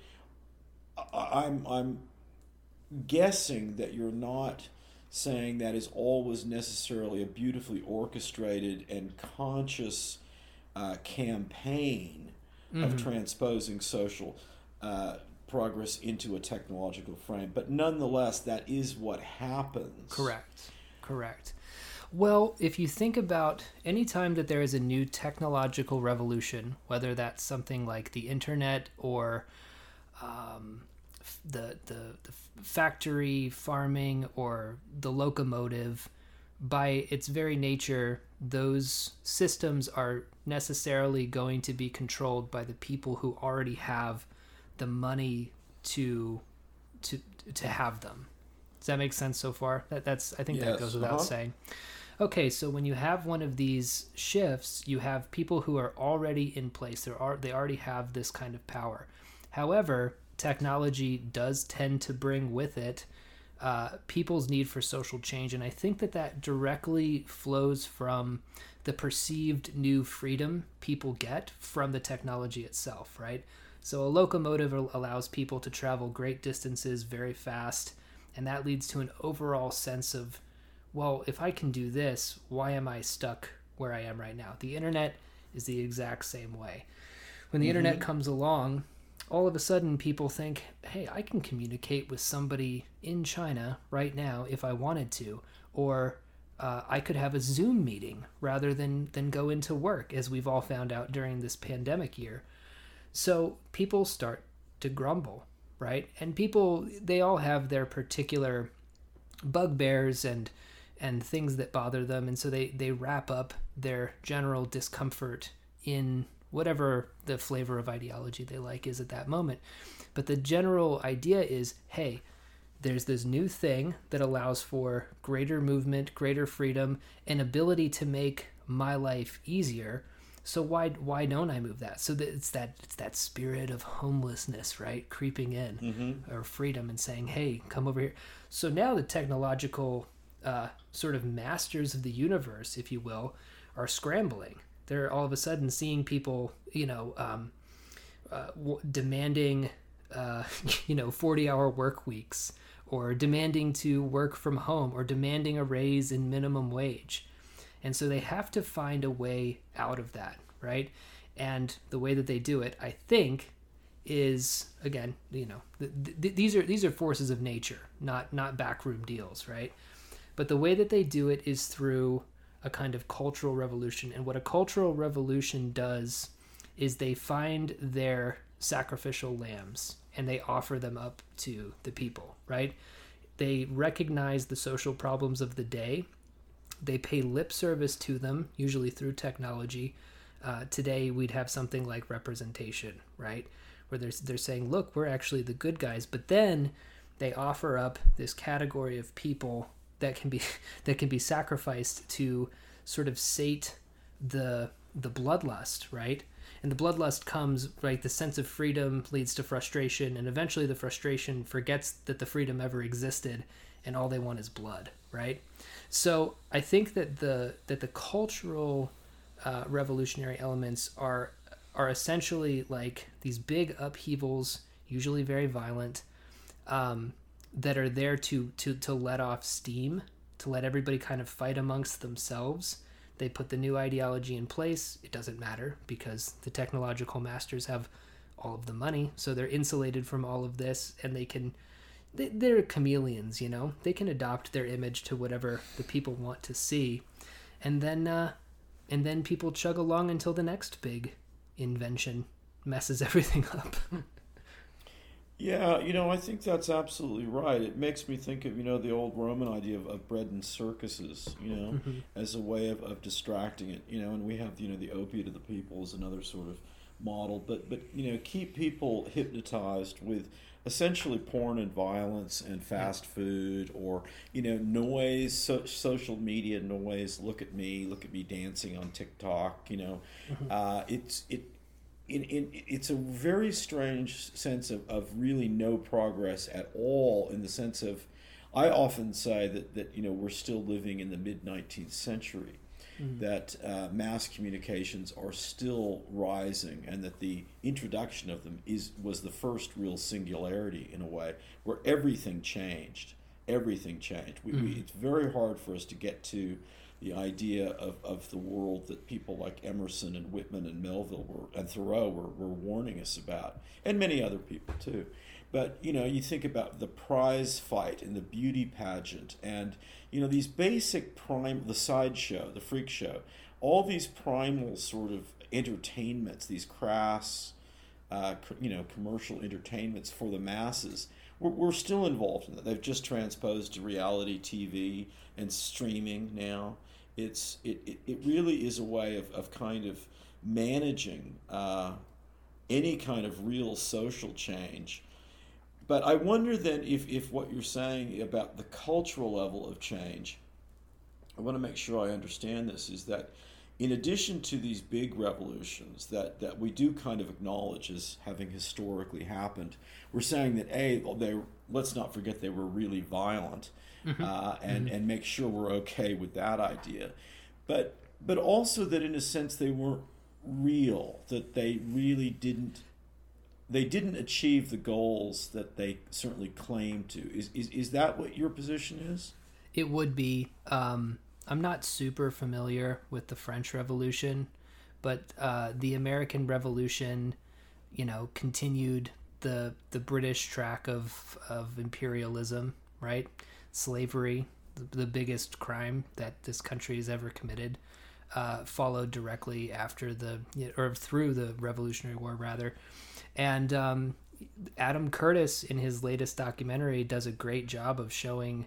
I'm I'm guessing that you're not saying that is always necessarily a beautifully orchestrated and conscious uh, campaign mm-hmm. of transposing social uh, progress into a technological frame. But nonetheless, that is what happens. Correct. Correct. Well, if you think about any time that there is a new technological revolution, whether that's something like the internet or um, the, the, the factory farming or the locomotive, by its very nature, those systems are necessarily going to be controlled by the people who already have the money to to to have them. Does that make sense so far? That that's I think yes. that goes without uh-huh. saying. Okay, so when you have one of these shifts, you have people who are already in place. There are they already have this kind of power. However, technology does tend to bring with it uh, people's need for social change, and I think that that directly flows from the perceived new freedom people get from the technology itself, right? So a locomotive allows people to travel great distances very fast, and that leads to an overall sense of well, if I can do this, why am I stuck where I am right now? The internet is the exact same way. When the mm-hmm. internet comes along, all of a sudden people think, hey, I can communicate with somebody in China right now if I wanted to, or uh, I could have a Zoom meeting rather than than go into work, as we've all found out during this pandemic year. So people start to grumble, right? And people they all have their particular bugbears and and things that bother them and so they they wrap up their general discomfort in whatever the flavor of ideology they like is at that moment but the general idea is hey there's this new thing that allows for greater movement greater freedom and ability to make my life easier so why why don't I move that? So that it's that it's that spirit of homelessness, right, creeping in, mm-hmm. or freedom, and saying, "Hey, come over here." So now the technological uh, sort of masters of the universe, if you will, are scrambling. They're all of a sudden seeing people, you know, um, uh, w- demanding, uh, you know, 40 hour work weeks or demanding to work from home or demanding a raise in minimum wage. And so they have to find a way out of that, right? And the way that they do it, I think, is again, you know, th- th- these are these are forces of nature, not not backroom deals, right? But the way that they do it is through a kind of cultural revolution. And what a cultural revolution does is they find their sacrificial lambs and they offer them up to the people, right? They recognize the social problems of the day. They pay lip service to them, usually through technology. Uh, today, we'd have something like representation, right? Where they're, they're saying, look, we're actually the good guys. But then they offer up this category of people that can be that can be sacrificed to sort of sate the the bloodlust, right? And the bloodlust comes right. The sense of freedom leads to frustration, and eventually the frustration forgets that the freedom ever existed, and all they want is blood, right? So I think that the that the cultural uh, revolutionary elements are are essentially like these big upheavals, usually very violent, um, that are there to to to let off steam, to let everybody kind of fight amongst themselves. They put the new ideology in place. It doesn't matter because the technological masters have all of the money, so they're insulated from all of this, and they can. They, are chameleons, you know. They can adopt their image to whatever the people want to see, and then uh, and then people chug along until the next big invention messes everything up. Yeah, you know, I think that's absolutely right. It makes me think of, you know, the old Roman idea of, of bread and circuses, you know, mm-hmm. as a way of, of distracting it, you know, and we have, you know, the opiate of the people is another sort of model, but, but, you know, keep people hypnotized with essentially porn and violence and fast food or, you know, noise, so, social media noise, look at me, look at me dancing on TikTok, you know, mm-hmm. uh, it's, it, in, in, it's a very strange sense of, of really no progress at all in the sense of i often say that, that you know we're still living in the mid 19th century mm. that uh, mass communications are still rising and that the introduction of them is was the first real singularity in a way where everything changed everything changed we, mm. we, it's very hard for us to get to the idea of, of the world that people like Emerson and Whitman and Melville were, and Thoreau were, were warning us about, and many other people too. But you know, you think about the prize fight and the beauty pageant, and you know these basic prime, the sideshow, the freak show, all these primal sort of entertainments, these crass, uh, you know, commercial entertainments for the masses. We're, we're still involved in that. They've just transposed to reality TV and streaming now it's it, it, it really is a way of, of kind of managing uh, any kind of real social change. But I wonder then if, if what you're saying about the cultural level of change, I want to make sure I understand this, is that in addition to these big revolutions that, that we do kind of acknowledge as having historically happened, we're saying that A, they let's not forget they were really violent mm-hmm. uh, and mm-hmm. and make sure we're okay with that idea, but but also that in a sense they weren't real, that they really didn't they didn't achieve the goals that they certainly claimed to. Is is, is that what your position is? It would be. Um, I'm not super familiar with the French Revolution, but uh, the American Revolution, you know, continued the the British track of of imperialism, right? Slavery, the, biggest crime that this country has ever committed, uh, followed directly after the or through the Revolutionary War rather, and um, Adam Curtis in his latest documentary does a great job of showing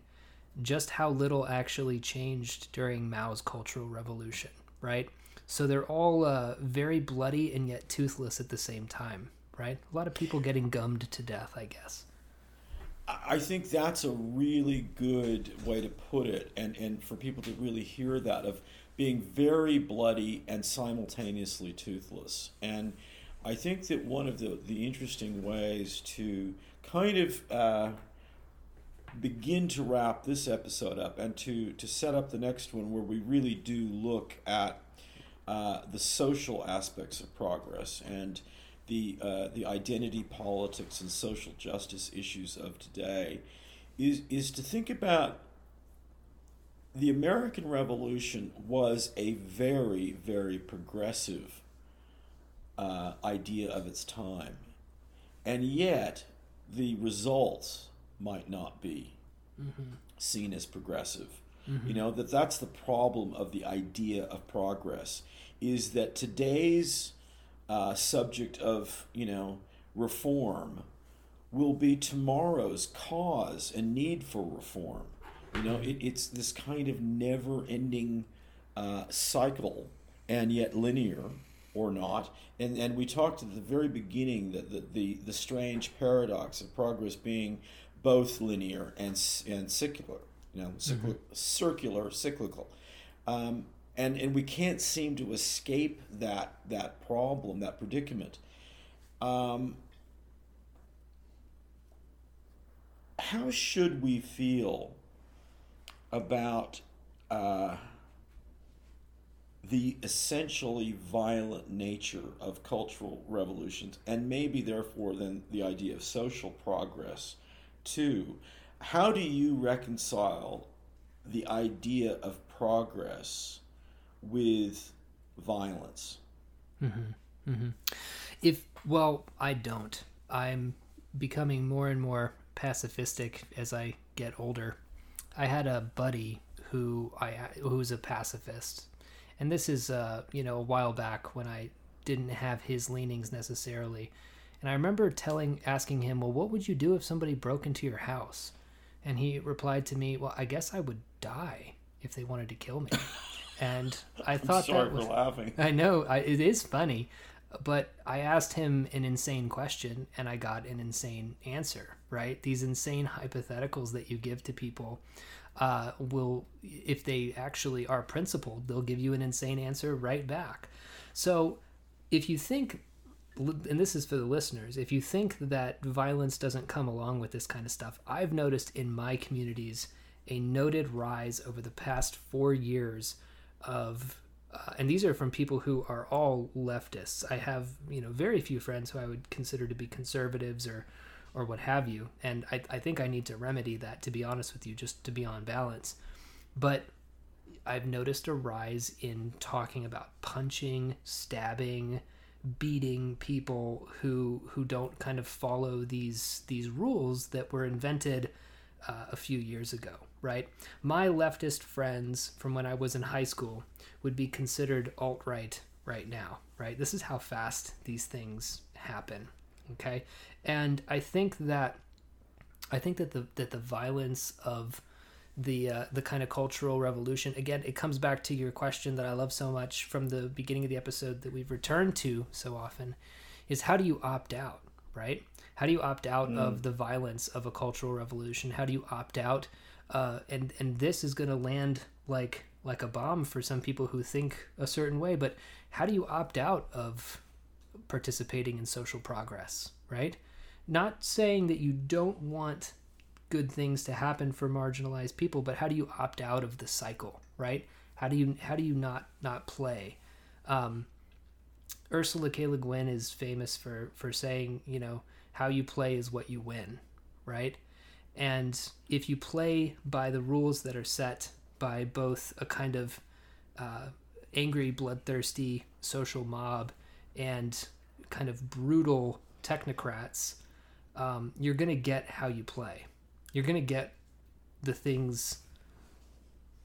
just how little actually changed during Mao's Cultural Revolution, right? So they're all uh, very bloody and yet toothless at the same time, right? A lot of people getting gummed to death, I guess. I think that's a really good way to put it, and, and for people to really hear that of being very bloody and simultaneously toothless. And I think that one of the, the interesting ways to kind of uh, begin to wrap this episode up and to, to set up the next one where we really do look at uh, the social aspects of progress and the uh, the identity politics and social justice issues of today is is to think about the American Revolution was a very very progressive uh, idea of its time, and yet the results might not be Mm-hmm. seen as progressive. You know that that's the problem of the idea of progress is that today's uh, subject of you know reform will be tomorrow's cause and need for reform. You know, it, it's this kind of never-ending uh, cycle, and yet linear or not. And and we talked at the very beginning that the the, the strange paradox of progress being both linear and and secular. You know, cycli- circular, cyclical. Um, and, and we can't seem to escape that that problem, that predicament. Um, how should we feel about uh, the essentially violent nature of cultural revolutions, and maybe therefore then the idea of social progress too? How do you reconcile the idea of progress with violence? If well, I don't. I'm becoming more and more pacifistic as I get older. I had a buddy who I who's a pacifist, and this is uh, you know a while back when I didn't have his leanings necessarily. And I remember telling asking him, "Well, what would you do if somebody broke into your house?" And he replied to me, "Well, I guess I would die if they wanted to kill me." And I thought Sorry that for was laughing. I know I, it is funny, but I asked him an insane question and I got an insane answer. Right? These insane hypotheticals that you give to people uh, will, if they actually are principled, they'll give you an insane answer right back. So, if you think, and this is for the listeners, if you think that violence doesn't come along with this kind of stuff, I've noticed in my communities a noted rise over the past four years of uh, and these are from people who are all leftists. I have you know very few friends who I would consider to be conservatives or or what have you, and I, I think I need to remedy that to be honest with you, just to be on balance. But I've noticed a rise in talking about punching, stabbing, beating people who who don't kind of follow these these rules that were invented uh, a few years ago, right? My leftist friends from when I was in high school would be considered alt right right now, right? This is how fast these things happen, okay? And I think that I think that the that the violence of the uh, the kind of cultural revolution again it comes back to your question that I love so much from the beginning of the episode that we've returned to so often is how do you opt out right how do you opt out of the violence of a cultural revolution how do you opt out uh, and and this is going to land like like a bomb for some people who think a certain way but how do you opt out of participating in social progress right? Not saying that you don't want good things to happen for marginalized people but how do you opt out of the cycle right? How do you how do you not not play? Um, Ursula K. Le Guin is famous for for saying you know how you play is what you win right and if you play by the rules that are set by both a kind of uh, angry bloodthirsty social mob and kind of brutal technocrats um, you're going to get how you play you're going to get the things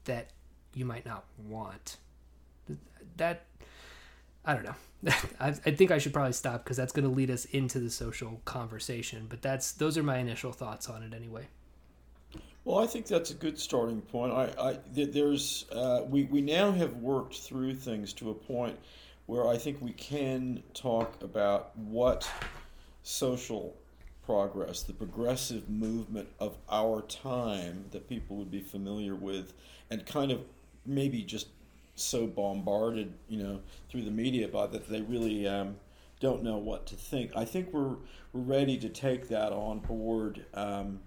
that you might not want. That I don't know. I, I think I should probably stop because that's going to lead us into the social conversation. But that's those are my initial thoughts on it anyway. Well, I think that's a good starting point. I, I there's uh, we we now have worked through things to a point where I think we can talk about what social progress, the progressive movement of our time that people would be familiar with, and kind of maybe just so bombarded, you know, through the media by that they really um, don't know what to think. I think we're we're ready to take that on board. Um,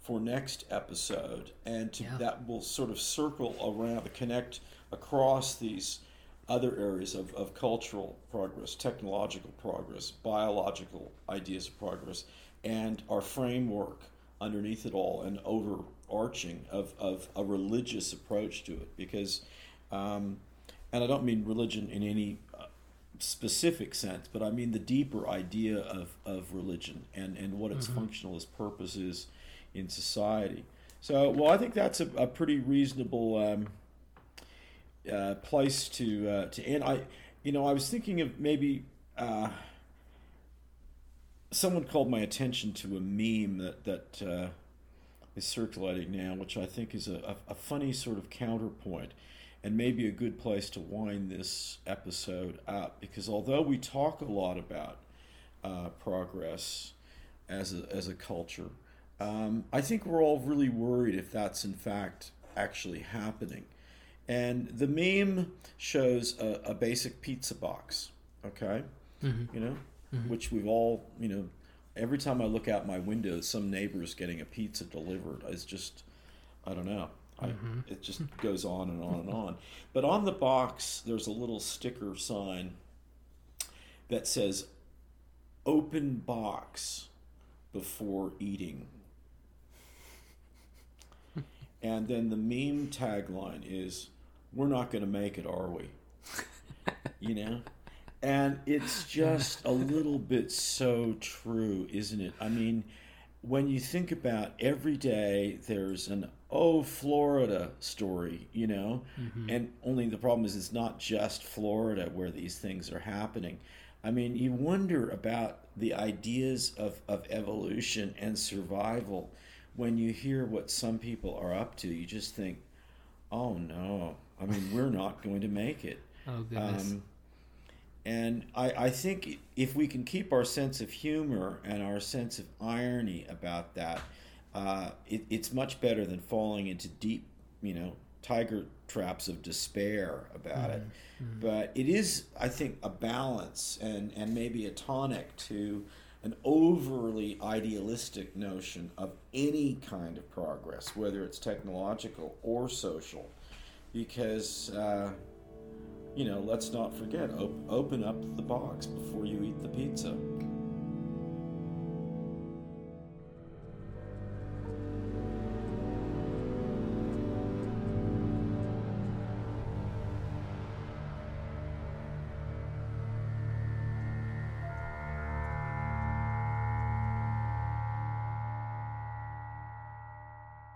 for next episode, and to, Yeah. that will sort of circle around, the connect across these other areas of, of cultural progress, technological progress, biological ideas of progress, and our framework underneath it all, and overarching of, of a religious approach to it. Because, um, and I don't mean religion in any uh, specific sense, but I mean the deeper idea of, of religion and, and what its Mm-hmm. functionalist purpose is in society. So, well, I think that's a, a pretty reasonable um, uh, place to uh, to end. I, you know, I was thinking of maybe uh, someone called my attention to a meme that that uh, is circulating now, which I think is a, a, a funny sort of counterpoint, and maybe a good place to wind this episode up. Because although we talk a lot about uh, progress as a, as a culture, um, I think we're all really worried if that's in fact actually happening. And the meme shows a, a basic pizza box, okay? Mm-hmm. You know, which we've all, you know, every time I look out my window, some neighbor's getting a pizza delivered. It's just, I don't know. I, mm-hmm. it just goes on and on and on. But on the box, there's a little sticker sign that says open box before eating. And then the meme tagline is, We're not going to make it, are we? You know? And it's just a little bit so true, isn't it? I mean, when you think about every day, there's an oh, Florida story, you know? And only the problem is it's not just Florida where these things are happening. I mean, you wonder about the ideas of, of evolution and survival when you hear what some people are up to. You just think, oh no, I mean, we're not going to make it. Oh goodness. Um, and I, I think if we can keep our sense of humor and our sense of irony about that, uh, it, it's much better than falling into deep, you know, tiger traps of despair about it. But it is, I think, a balance and, and maybe a tonic to an overly idealistic notion of any kind of progress, whether it's technological or social, because. Uh, you know, let's not forget, op- open up the box before you eat the pizza.